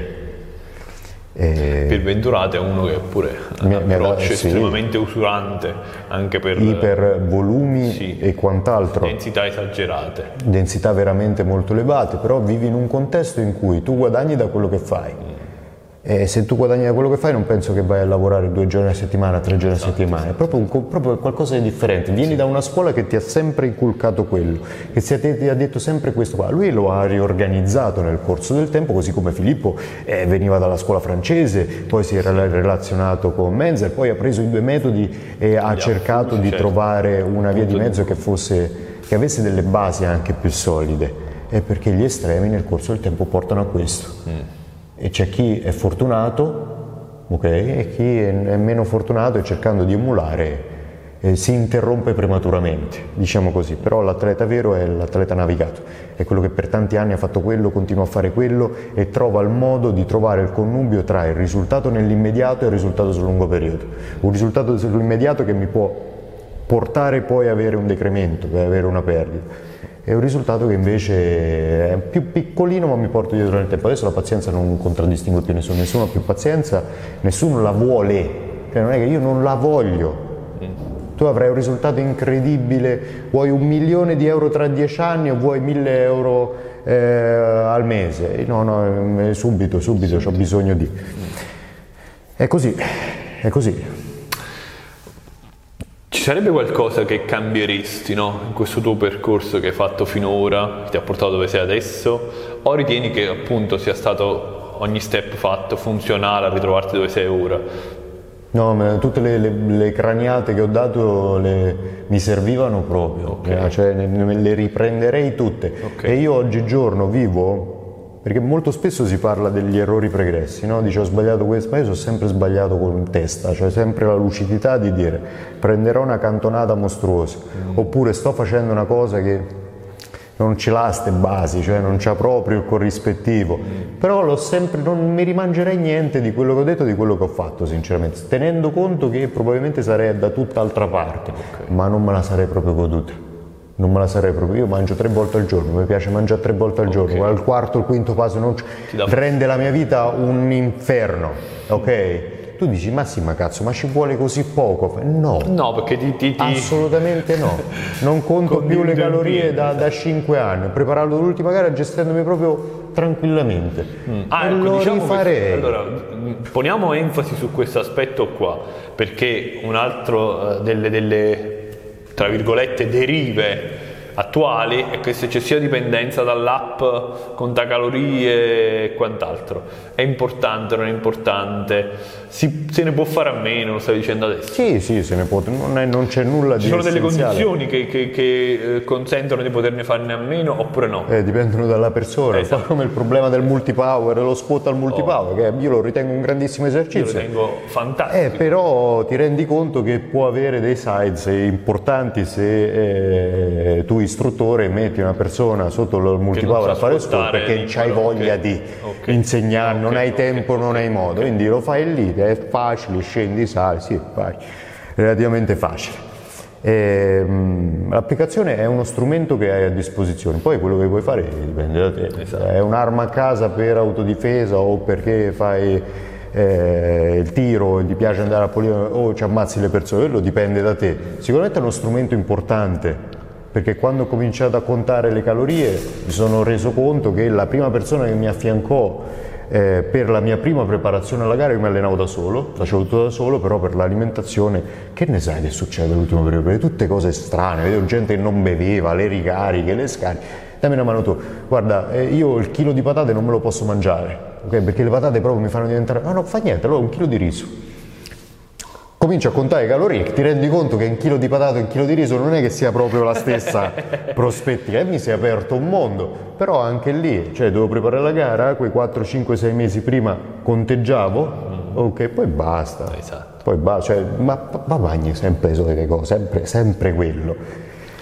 E- Pierventurato è uno che pure ha Mi- mi ha approccio sì. estremamente usurante anche per ipervolumi Sì. e quant'altro. densità esagerate. densità veramente molto elevate, però vivi in un contesto in cui tu guadagni da quello che fai. E se tu guadagni da quello che fai non penso che vai a lavorare due giorni a settimana, tre giorni a settimana, è proprio, un proprio qualcosa di differente. Vieni da una scuola che ti ha sempre inculcato quello, che si- ti ha detto sempre questo qua. Lui lo ha riorganizzato nel corso del tempo, così come Filippo eh, veniva dalla scuola francese, poi si era relazionato con Menzer, poi ha preso i due metodi e ha cercato di certo. trovare una via di mezzo che fosse che avesse delle basi anche più solide, è perché gli estremi nel corso del tempo portano a questo. E c'è chi è fortunato, ok, e chi è, è meno fortunato e cercando di emulare eh, si interrompe prematuramente, diciamo così, però l'atleta vero è l'atleta navigato, è quello che per tanti anni ha fatto quello, continua a fare quello e trova il modo di trovare il connubio tra il risultato nell'immediato e il risultato sul lungo periodo. Un risultato sull'immediato che mi può portare poi a avere un decremento, per avere una perdita. È un risultato che invece è più piccolino ma mi porto dietro nel tempo. Adesso la pazienza non contraddistingue più nessuno, nessuno ha più pazienza, nessuno la vuole, cioè non è che io non la voglio. Tu avrai un risultato incredibile, vuoi un milione di euro tra dieci anni o vuoi mille euro eh, al mese? No, no, eh, subito, subito, ho bisogno di... È così, è così. Ci sarebbe qualcosa che cambieresti no? in questo tuo percorso che hai fatto finora, che ti ha portato dove sei adesso, o ritieni che appunto sia stato ogni step fatto funzionale a ritrovarti dove sei ora? No, tutte le, le- le craniate che ho dato le- mi servivano proprio, eh, cioè ne, ne- le riprenderei tutte. Ok. E io oggigiorno vivo, perché molto spesso si parla degli errori pregressi, no? Dice ho sbagliato questo, ma io sono sempre sbagliato con testa, cioè sempre la lucidità di dire prenderò una cantonata mostruosa, oppure sto facendo una cosa che non ce l'ha ste basi, cioè non c'ha proprio il corrispettivo. Però l'ho sempre, non mi rimangerei niente di quello che ho detto, di quello che ho fatto, sinceramente, tenendo conto che probabilmente sarei da tutt'altra parte, ma non me la sarei proprio goduta. Non me la sarei proprio. Io mangio tre volte al giorno, mi piace mangiare tre volte al giorno, al quarto, il quinto passo non c- rende la mia vita un inferno, ok? Tu dici, ma sì, ma cazzo, ma ci vuole così poco? No, No, perché ti, ti, ti- Assolutamente no, non conto più le calorie da, da 5 anni, ho preparato l'ultima gara gestendomi proprio tranquillamente. Ah, e ecco, lo diciamo rifarei. allora, mh, poniamo enfasi su questo aspetto qua, perché un altro eh, delle, delle, tra virgolette, derive attuali è questa eccessiva dipendenza dall'app, contacalorie e quant'altro. È importante, non è importante? Si, se ne può fare a meno, lo stai dicendo adesso. Sì, sì, se ne può, non, è- non c'è nulla di Ci sono delle essenziale. condizioni che, che- che, eh, consentono di poterne farne a meno oppure no? Eh, dipendono dalla persona, Esatto. come il problema del multipower, lo squat al multipower, che io lo ritengo un grandissimo Io lo esercizio. tengo fantastico. Eh, però ti rendi conto che può avere dei sides importanti se eh, tu istruttore metti una persona sotto il multipower a fare scuola perché libero, voglia ok. di Ok. insegnare, non Ok, hai tempo, non hai modo, quindi lo fai lì, è facile, scendi, sali, sì, vai, relativamente facile. Ehm, l'applicazione è uno strumento che hai a disposizione, poi quello che vuoi fare dipende da te. Esatto. È un'arma a casa per autodifesa o perché fai eh, il tiro e ti piace andare a pulire o ci ammazzi le persone, quello dipende da te. Sicuramente è uno strumento importante perché quando ho cominciato a contare le calorie mi sono reso conto che la prima persona che mi affiancò eh, per la mia prima preparazione alla gara io mi allenavo da solo, facevo tutto da solo, però per l'alimentazione che ne sai che succede nell'ultimo periodo? Perché tutte cose strane, vedevo gente che non beveva, le ricariche, le scariche. Dammi una mano tu, guarda, eh, io il chilo di patate non me lo posso mangiare, ok? Perché le patate proprio mi fanno diventare. No, no, fa niente, allora un chilo di riso. Cominci a contare calorie, ti rendi conto che un chilo di patate e un chilo di riso non è che sia proprio la stessa prospettiva e mi si è aperto un mondo, però anche lì, cioè dovevo preparare la gara, quei 4, 5, 6 mesi prima conteggiavo, ok, poi basta, Esatto. poi basta, cioè, ma, ma mangi sempre le solite cose, sempre, sempre quello,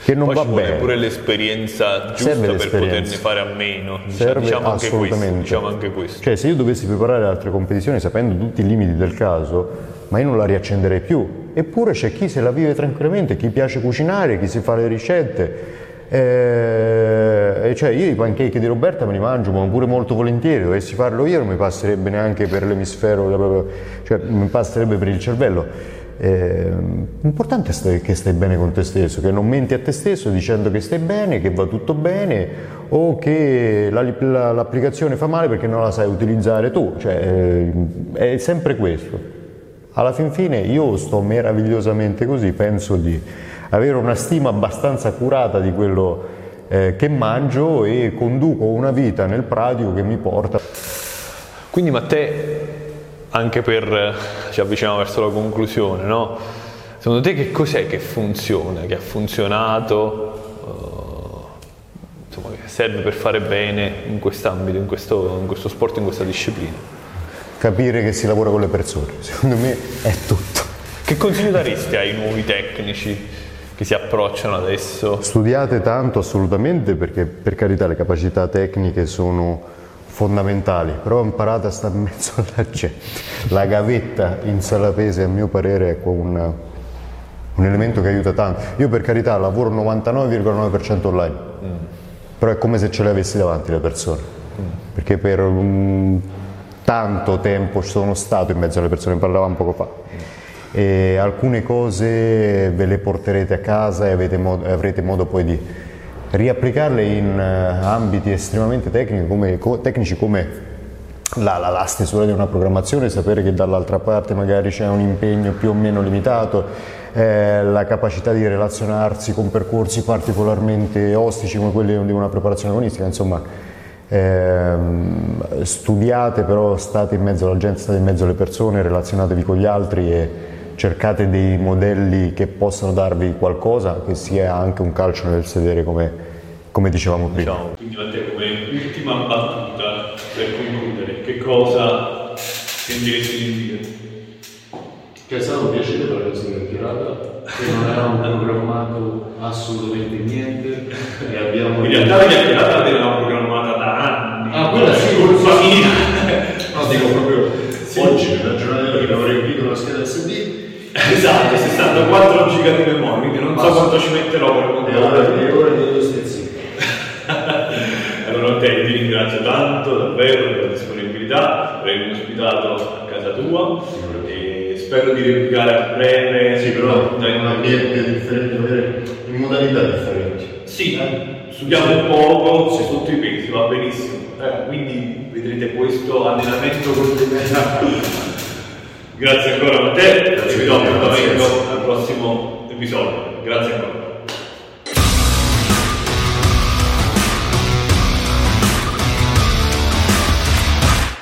che non Poi va ci vuole bene. pure l'esperienza giusta Serve per l'esperienza. poterne fare a meno. Diciamo, Serve diciamo anche questo, diciamo anche questo. Cioè, se io dovessi preparare altre competizioni sapendo tutti i limiti del caso, ma io non la riaccenderei più. Eppure c'è chi se la vive tranquillamente, chi piace cucinare, chi si fa le ricette. Eh, cioè io i pancake di Roberta me li mangio, ma pure molto volentieri, dovessi farlo io non mi passerebbe neanche per l'emisfero, cioè mi passerebbe per il cervello. Eh, L'importante è che stai bene con te stesso, che non menti a te stesso dicendo che stai bene, che va tutto bene o che la- la- l'applicazione fa male perché non la sai utilizzare tu, cioè, eh, è sempre questo. Alla fin fine io sto meravigliosamente così, penso di avere una stima abbastanza curata di quello eh, che mangio e conduco una vita nel pratico che mi porta Quindi Matteo, anche per ci avviciniamo verso la conclusione, no? Secondo te che cos'è che funziona, che ha funzionato, eh, insomma, che serve per fare bene in quest'ambito, in questo, in questo sport, in questa disciplina? Capire che si lavora con le persone, secondo me è tutto. Che consiglio daresti ai nuovi tecnici che si approcciano adesso? Studiate tanto assolutamente perché per carità le capacità tecniche sono fondamentali, però imparate a stare in mezzo alla gente. La gavetta in sala pesi a mio parere è un, un elemento che aiuta tanto. Io per carità lavoro 99,9% online, però è come se ce le avessi davanti le persone, perché per un tanto tempo sono stato in mezzo alle persone, parlavamo poco fa. E alcune cose ve le porterete a casa e modo- avrete modo poi di riapplicarle in eh, ambiti estremamente tecnici come, co- tecnici come la, la- la stesura di una programmazione, sapere che dall'altra parte magari c'è un impegno più o meno limitato, eh, la capacità di relazionarsi con percorsi particolarmente ostici come quelli di una preparazione agonistica, insomma ehm, studiate, però state in mezzo alla gente, state in mezzo alle persone, relazionatevi con gli altri e cercate dei modelli che possano darvi qualcosa, che sia anche un calcio nel sedere come, come dicevamo prima. Diciamo, quindi Matteo come ultima battuta per concludere, che cosa sentiresti di dire? Che è stato un piacere per la nostra chiacchierata, che non avevamo programmato assolutamente niente e abbiamo... In realtà la chiacchierata l'avevamo sì, famiglia. No, dico proprio oggi, per la giornata che abbiamo riempito la scheda SD Esatto, 64 giga di memoria, quindi non so Basta. quanto ci metterò per e ora montare. e ora dello stezzino. Allora te ti ringrazio tanto davvero per la disponibilità, per avermi ospitato a casa tua e spero di replicare a breve. Sì, però dai, in un ambiente differente, in modalità differenti. Sì, studiamo un poco sì. sotto i pesi, va benissimo. Eh, quindi vedrete questo allenamento con Grazie ancora a te, do mille, appuntamento al prossimo episodio. Grazie ancora.